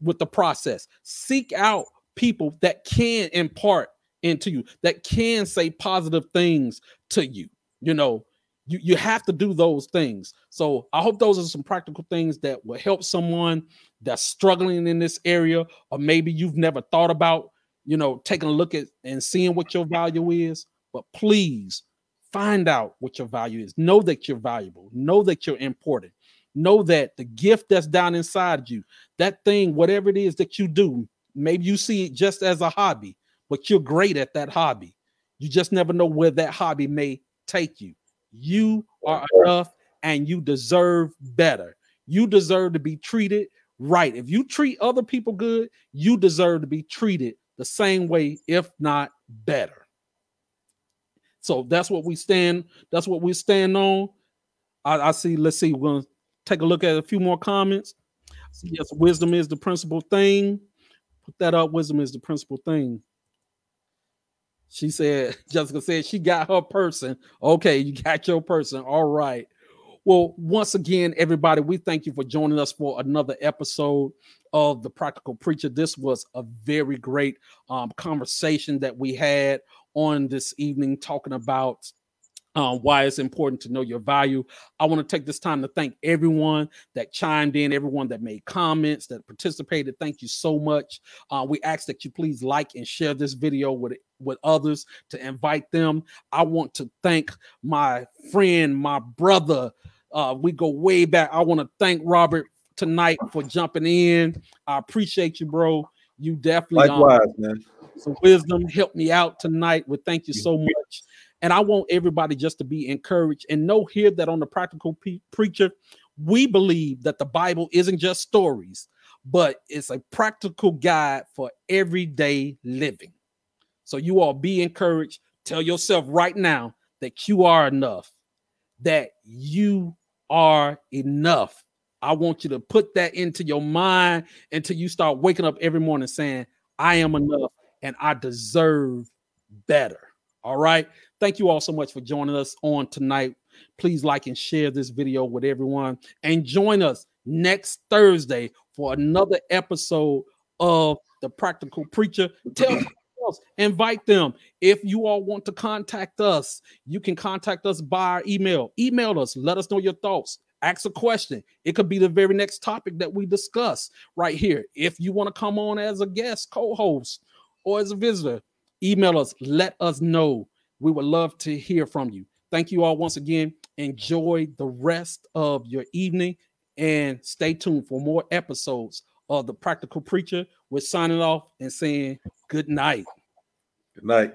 with the process. Seek out people that can impart into you, that can say positive things to you. You know, you, you have to do those things. So I hope those are some practical things that will help someone that's struggling in this area, or maybe you've never thought about, you know, taking a look at and seeing what your value is. But please find out what your value is. Know that you're valuable. Know that you're important. Know that the gift that's down inside you, that thing, whatever it is that you do, maybe you see it just as a hobby, but you're great at that hobby. You just never know where that hobby may take you. You are enough and you deserve better. You deserve to be treated right. If you treat other people good, you deserve to be treated the same way, if not better. So that's what we stand. That's what we stand on. I, I see. Let's see. We're gonna take a look at a few more comments. Yes, wisdom is the principal thing. Put that up. Wisdom is the principal thing. She said, <laughs> Jessica said she got her person. Okay, you got your person. All right. Well, once again, everybody, we thank you for joining us for another episode of the Practical Preacher. This was a very great um, conversation that we had on this evening, talking about uh, why it's important to know your value. I want to take this time to thank everyone that chimed in, everyone that made comments, that participated. Thank you so much. Uh, we ask that you please like and share this video with with others to invite them. I want to thank my friend, my brother. Uh, we go way back. I want to thank Robert tonight for jumping in. I appreciate you, bro. You definitely um, likewise, um, man. Some wisdom helped me out tonight. Well, thank you so much. And I want everybody just to be encouraged and know here that on the practical pe- preacher, we believe that the Bible isn't just stories, but it's a practical guide for everyday living. So you all be encouraged. Tell yourself right now that you are enough, that you are enough. I want you to put that into your mind until you start waking up every morning saying, I am enough and I deserve better. All right. Thank you all so much for joining us on tonight. Please like and share this video with everyone and join us next Thursday for another episode of The Practical Preacher. Tell <clears throat> else, invite them. If you all want to contact us, you can contact us by our email. Email us, let us know your thoughts. Ask a question. It could be the very next topic that we discuss right here. If you want to come on as a guest, co host, or as a visitor, email us. Let us know. We would love to hear from you. Thank you all once again. Enjoy the rest of your evening and stay tuned for more episodes of The Practical Preacher. We're signing off and saying good night. Good night.